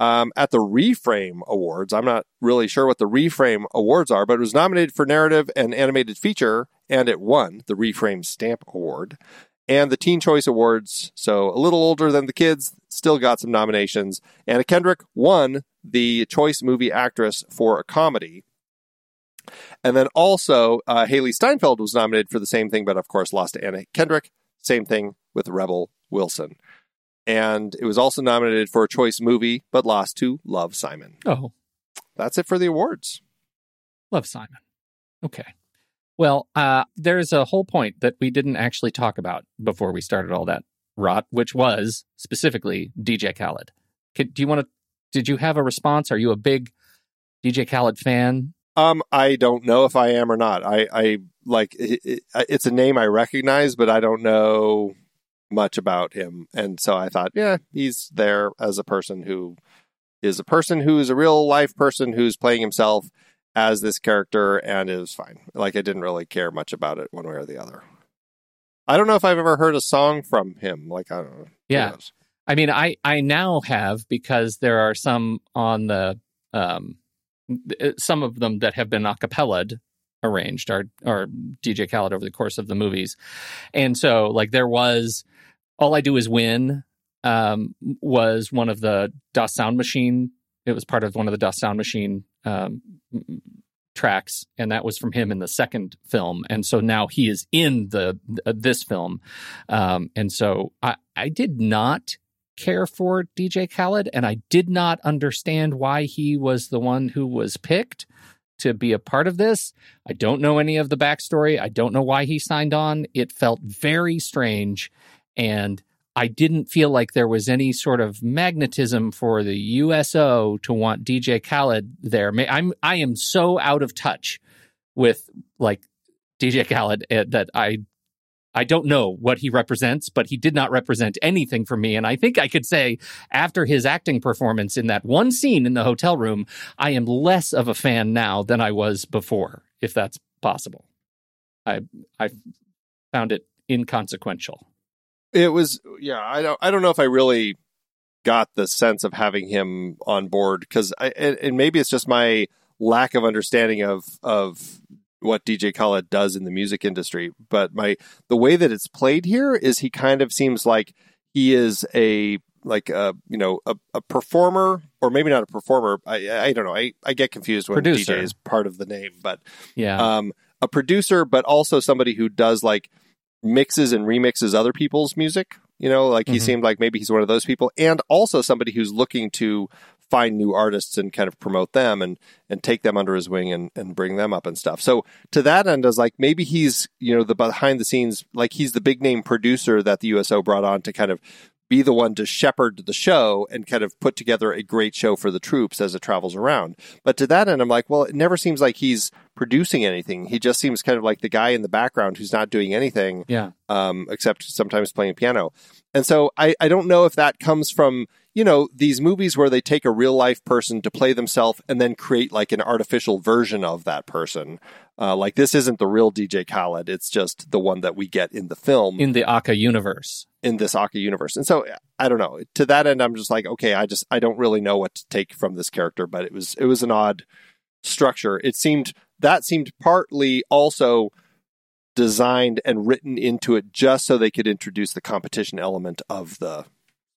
Um, at the Reframe Awards, I'm not really sure what the Reframe Awards are, but it was nominated for narrative and animated feature, and it won the Reframe Stamp Award. And the Teen Choice Awards, so a little older than the kids, still got some nominations. Anna Kendrick won the Choice Movie Actress for a comedy. And then also, uh, Hailee Steinfeld was nominated for the same thing, but of course lost to Anna Kendrick. Same thing with Rebel Wilson. And it was also nominated for a choice movie, but lost to Love Simon. Oh, That's it for the awards. love Simon. Okay. Well, uh, there's a whole point that we didn't actually talk about before we started all that rot, which was specifically DJ Khaled. Could, do you want to? Did you have a response? Are you a big DJ Khaled fan? Um, I don't know if I am or not. I, I like it, it, it's a name I recognize, but I don't know much about him. And so I thought, yeah, he's there as a person who is a person who is a real life person who's playing himself as this character, and it was fine. Like I didn't really care much about it one way or the other. I don't know if I've ever heard a song from him. Like I don't know. Yeah. I mean, I I now have because there are some on the um some of them that have been a cappellaed arranged are are DJ Khaled over the course of the movies, and so like there was all I do is win um was one of the Das Sound Machine. It was part of one of the Das Sound Machine um tracks and that was from him in the second film and so now he is in the uh, this film um and so i i did not care for DJ Khaled, and I did not understand why he was the one who was picked to be a part of this. I don't know any of the backstory. I don't know why he signed on. It felt very strange, and I didn't feel like there was any sort of magnetism for the USO to want DJ Khaled there. I'm I am so out of touch with like DJ Khaled uh, that I I don't know what he represents, but he did not represent anything for me. And I think I could say after his acting performance in that one scene in the hotel room, I am less of a fan now than I was before, if that's possible. I I found it inconsequential. It was yeah. I don't. I don't know if I really got the sense of having him on board because I and, and maybe it's just my lack of understanding of of what DJ Khaled does in the music industry. But my the way that it's played here is he kind of seems like he is a like a you know a, a performer or maybe not a performer. I I don't know. I I get confused when Producer. DJ is part of the name, but Yeah. um, a producer, but also somebody who does like mixes and remixes other people's music. You know, like he Mhm. seemed like maybe he's one of those people, and also somebody who's looking to find new artists and kind of promote them and and take them under his wing and and bring them up and stuff. So to that end, I was like, maybe he's you know the behind the scenes, like he's the big name producer that the USO brought on to kind of be the one to shepherd the show and kind of put together a great show for the troops as it travels around. But to that end, I'm like, well, it never seems like he's producing anything. He just seems kind of like the guy in the background who's not doing anything Yeah. um, except sometimes playing piano. And so I, I don't know if that comes from, you know, these movies where they take a real life person to play themselves and then create like an artificial version of that person. Uh, like this isn't the real DJ Khaled. It's just the one that we get in the film In the Aca universe. in this Aca universe. And so I don't know. To that end, I'm just like, okay, I just I don't really know what to take from this character, but it was it was an odd structure. It seemed that seemed partly also designed and written into it just so they could introduce the competition element of the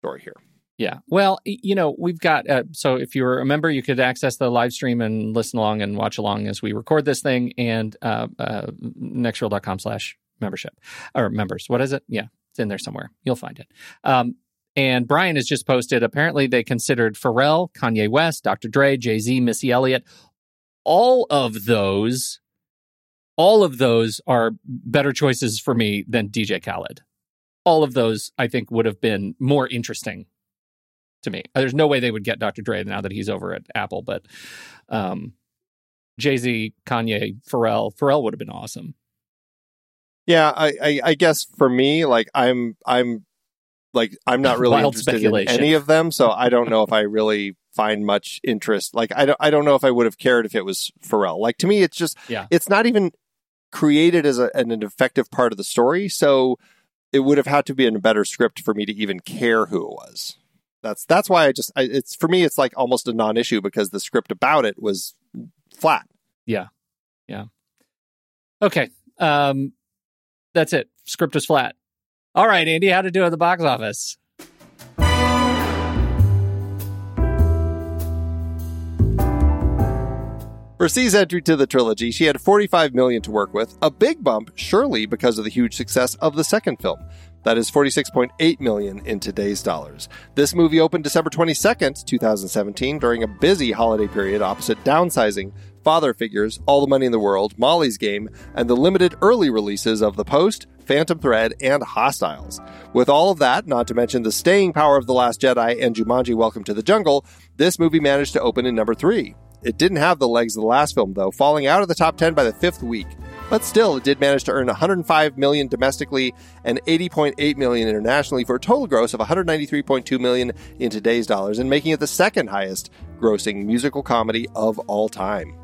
story here. Yeah. Well, you know, we've got, uh, so if you're a member, you could access the live stream and listen along and watch along as we record this thing and uh, uh, nextreel.com slash membership or members. What is it? Yeah, it's in there somewhere. You'll find it. Um, and Brian has just posted, apparently they considered Pharrell, Kanye West, Dr. Dre, Jay Z, Missy Elliott. All of those, all of those are better choices for me than DJ Khaled. All of those, I think, would have been more interesting to me. Uh, There's no way they would get Dr. Dre now that he's over at Apple, but um, Jay Z, Kanye, Pharrell, Pharrell would have been awesome. Yeah, I, I, I guess for me, like I'm I'm like I'm not really Wild interested in any of them, so I don't know if I really find much interest. Like I don't I don't know if I would have cared if it was Pharrell. Like to me, it's just Yeah. it's not even created as a, an effective part of the story, so it would have had to be in a better script for me to even care who it was. That's that's why I just I, it's for me it's like almost a non-issue because the script about it was flat. Yeah. Yeah. Okay. Um, that's it. Script was flat. All right, Andy, how to do at the box office? For Sie's entry to the trilogy, she had 45 million to work with, a big bump, surely because of the huge success of the second film. That is 46.8 million in today's dollars. This movie opened December 22nd, 2017, during a busy holiday period opposite Downsizing, Father Figures, All the Money in the World, Molly's Game, and the limited early releases of The Post, Phantom Thread, and Hostiles. With all of that, not to mention the staying power of The Last Jedi and Jumanji Welcome to the Jungle, this movie managed to open in number three. It didn't have the legs of the last film, though, falling out of the top 10 by the fifth week. But still, it did manage to earn 105 million domestically and 80.8 million internationally for a total gross of 193.2 million in today's dollars and making it the second highest grossing musical comedy of all time.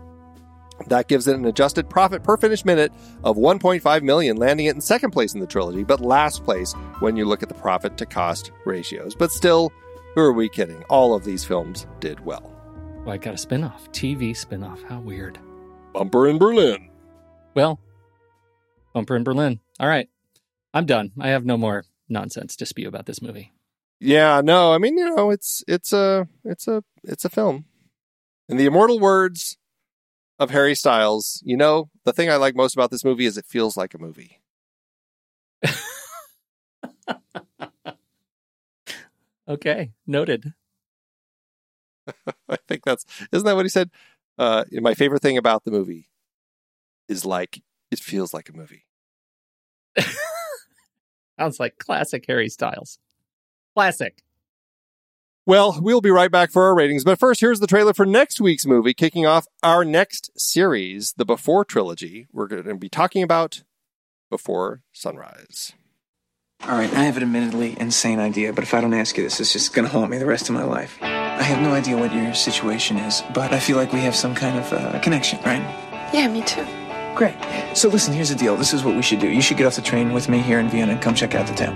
That gives it an adjusted profit per finished minute of 1.5 million, landing it in second place in the trilogy, but last place when you look at the profit to cost ratios. But still, who are we kidding? All of these films did well. Well, I got a spinoff, TV spinoff. How weird. Bumper in Berlin. Well, Bumper in Berlin. All right. I'm done. I have no more nonsense to spew about this movie. Yeah, no, I mean, you know, it's it's a it's a it's a film. In the immortal words of Harry Styles, you know, the thing I like most about this movie is it feels like a movie. Okay. Noted. I think that's isn't that what he said? Uh, my favorite thing about the movie is like it feels like a movie. Sounds like classic Harry Styles. Classic. Well, we'll be right back for our ratings, but first, here's the trailer for next week's movie, kicking off our next series, the Before trilogy. We're going to be talking about Before Sunrise. All right, I have an admittedly insane idea, but if I don't ask you this, it's just gonna haunt me the rest of my life. I have no idea what your situation is, but I feel like we have some kind of uh, connection, right? Yeah, me too. Great. So listen, here's the deal. This is what we should do. You should get off the train with me here in Vienna and come check out the town.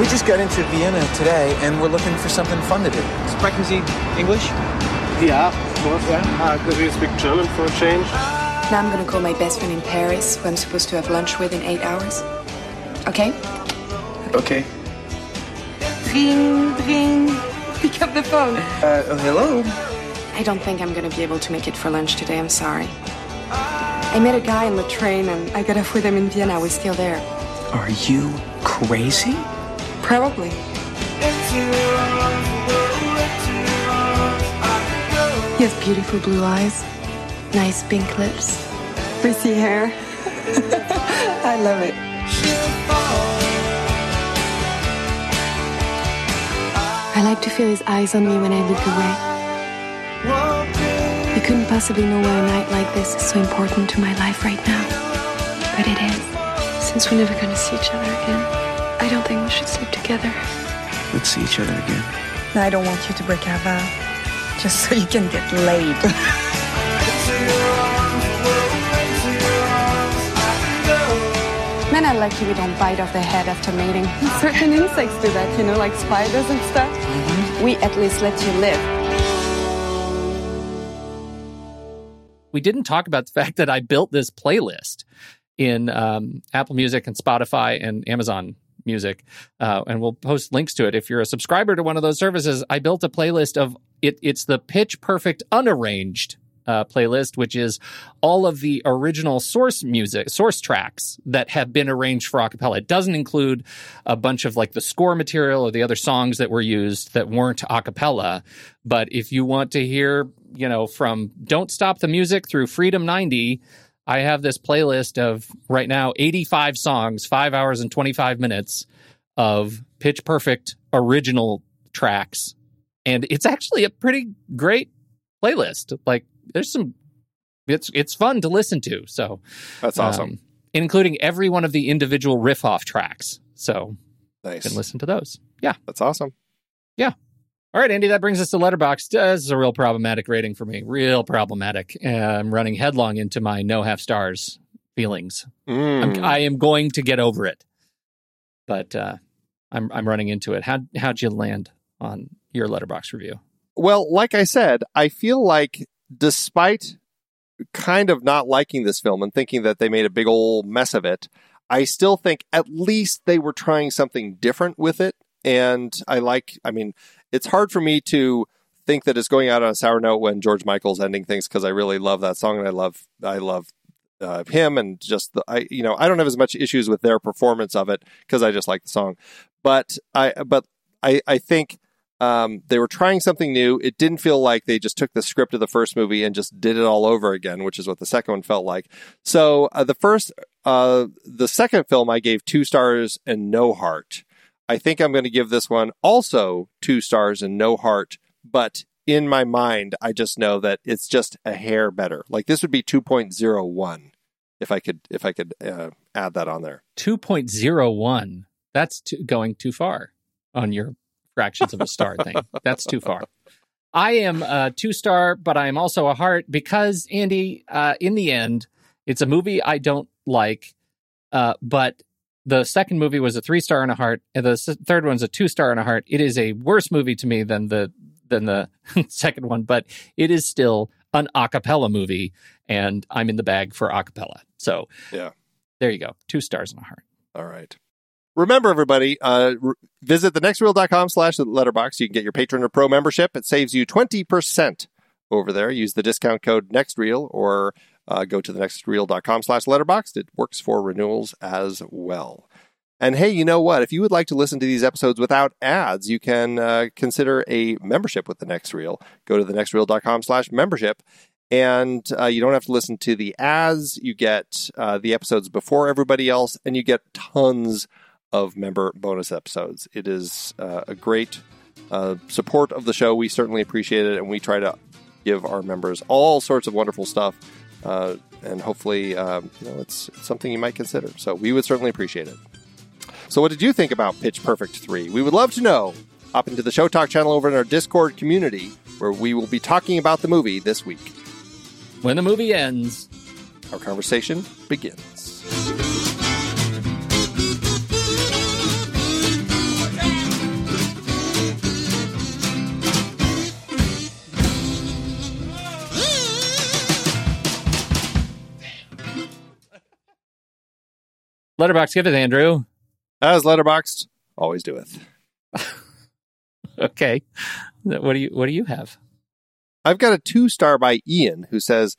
We just got into Vienna today, and we're looking for something fun to do. Sprechen Sie English? Yeah, of course, yeah. Because you speak German for a change. Now I'm gonna call my best friend in Paris, who I'm supposed to have lunch with in eight hours. Okay? Okay. Ring, ring. Pick up the phone. Uh, oh, hello. I don't think I'm gonna be able to make it for lunch today. I'm sorry. I met a guy on the train and I got off with him in Vienna. We're still there. Are you crazy? Probably. He has beautiful blue eyes, nice pink lips, frizzy hair. I love it. I like to feel his eyes on me when I look away. You couldn't possibly know why a night like this is so important to my life right now. But it is. Since we're never gonna see each other again, I don't think we should sleep together. Let's see each other again. I don't want you to break our vow. Just so you can get laid. Men are lucky we don't bite off their head after mating. Certain insects do that, you know, like spiders and stuff. Mm-hmm. We at least let you live. We didn't talk about the fact that I built this playlist in um, Apple Music and Spotify and Amazon Music, uh, and we'll post links to it. If you're a subscriber to one of those services, I built a playlist of it. It's the Pitch Perfect unarranged uh, playlist, which is all of the original source music, source tracks that have been arranged for acapella. It doesn't include a bunch of like the score material or the other songs that were used that weren't acapella. But if you want to hear, you know, from Don't Stop the Music through Freedom 90, I have this playlist of right now 85 songs, five hours and 25 minutes of pitch perfect original tracks. And it's actually a pretty great playlist. Like there's some it's it's fun to listen to. So That's awesome. um, including every one of the individual riff off tracks. So nice. you can listen to those. Yeah. That's awesome. Yeah. All right, Andy, that brings us to Letterboxd. Uh, This is a real problematic rating for me. Real problematic. Uh, I'm running headlong into my no half stars feelings. Mm. I'm, I am going to get over it, but uh, I'm I'm running into it. How how'd you land on your Letterboxd review? Well, like I said, I feel like despite kind of not liking this film and thinking that they made a big old mess of it, I still think at least they were trying something different with it. And I like, I mean, it's hard for me to think that it's going out on a sour note when George Michael's ending things because I really love that song and I love, I love uh, him and just the, I, you know, I don't have as much issues with their performance of it because I just like the song. But I, but I, I think um, they were trying something new. It didn't feel like they just took the script of the first movie and just did it all over again, which is what the second one felt like. So uh, the first, uh, the second film, I gave two stars and no heart. I think I'm going to give this one also two stars and no heart, but in my mind, I just know that it's just a hair better. Like this would be 2.01 if I could if I could uh, add that on there. 2.01. That's too, going too far on your fractions of a star thing. That's too far. I am a two star, but I am also a heart because, Andy, uh, in the end, it's a movie I don't like, uh, but the second movie was a three star and a heart, and the third one's a two star and a heart. It is a worse movie to me than the than the second one, but it is still an a cappella movie, and I'm in the bag for a cappella. So Yeah. there you go, two stars and a heart. All right. Remember, everybody, uh, r- visit thenextreel.com slash letterbox. You can get your Patron or Pro membership. It saves you 20% over there. Use the discount code NEXTREEL or uh, go to thenextreel.com slash letterbox. It works for renewals as well. And hey, you know what? If you would like to listen to these episodes without ads, you can uh, consider a membership with the Next Reel. Go to thenextreel.com slash membership and uh, you don't have to listen to the ads. You get uh, the episodes before everybody else, and you get tons of member bonus episodes. It is uh, a great uh, support of the show. We certainly appreciate it, and we try to give our members all sorts of wonderful stuff. Uh, and hopefully, um, you know, it's, it's something you might consider. So we would certainly appreciate it. So, what did you think about Pitch Perfect 3? We would love to know. Hop into the Show Talk channel over in our Discord community, where we will be talking about the movie this week. When the movie ends, our conversation begins. Letterbox give it, Andrew. As letterboxed, always doeth. Okay. What do you What do you have? I've got a two star by Ian who says,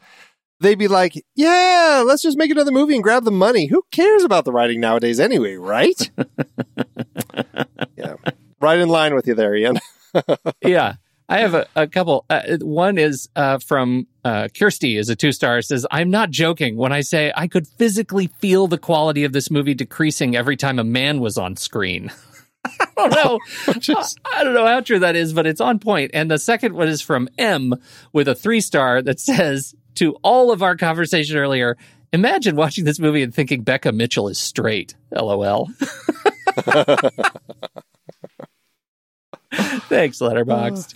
they'd be like, yeah, let's just make another movie and grab the money. Who cares about the writing nowadays anyway, right? yeah. Right in line with you there, Ian. yeah. I have a, a couple. Uh, one is uh, from uh, Kirsty, is a two star. Says, "I'm not joking when I say I could physically feel the quality of this movie decreasing every time a man was on screen." I don't know. I don't know how true that is, but it's on point. And the second one is from M with a three star that says to all of our conversation earlier. Imagine watching this movie and thinking Beca Mitchell is straight. LOL. Thanks, Letterboxd.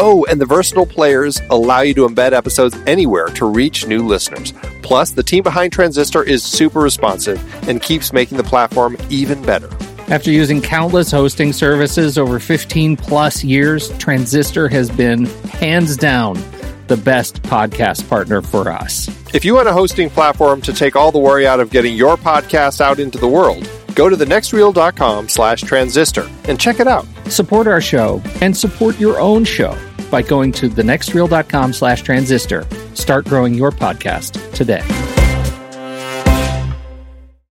Oh, and the versatile players allow you to embed episodes anywhere to reach new listeners. Plus, the team behind Transistor is super responsive and keeps making the platform even better. After using countless hosting services over 15 plus years, Transistor has been hands down the best podcast partner for us. If you want a hosting platform to take all the worry out of getting your podcast out into the world, go to thenextreel.com slash transistor and check it out. Support our show and support your own show by going to thenextreel.com slash transistor. Start growing your podcast today.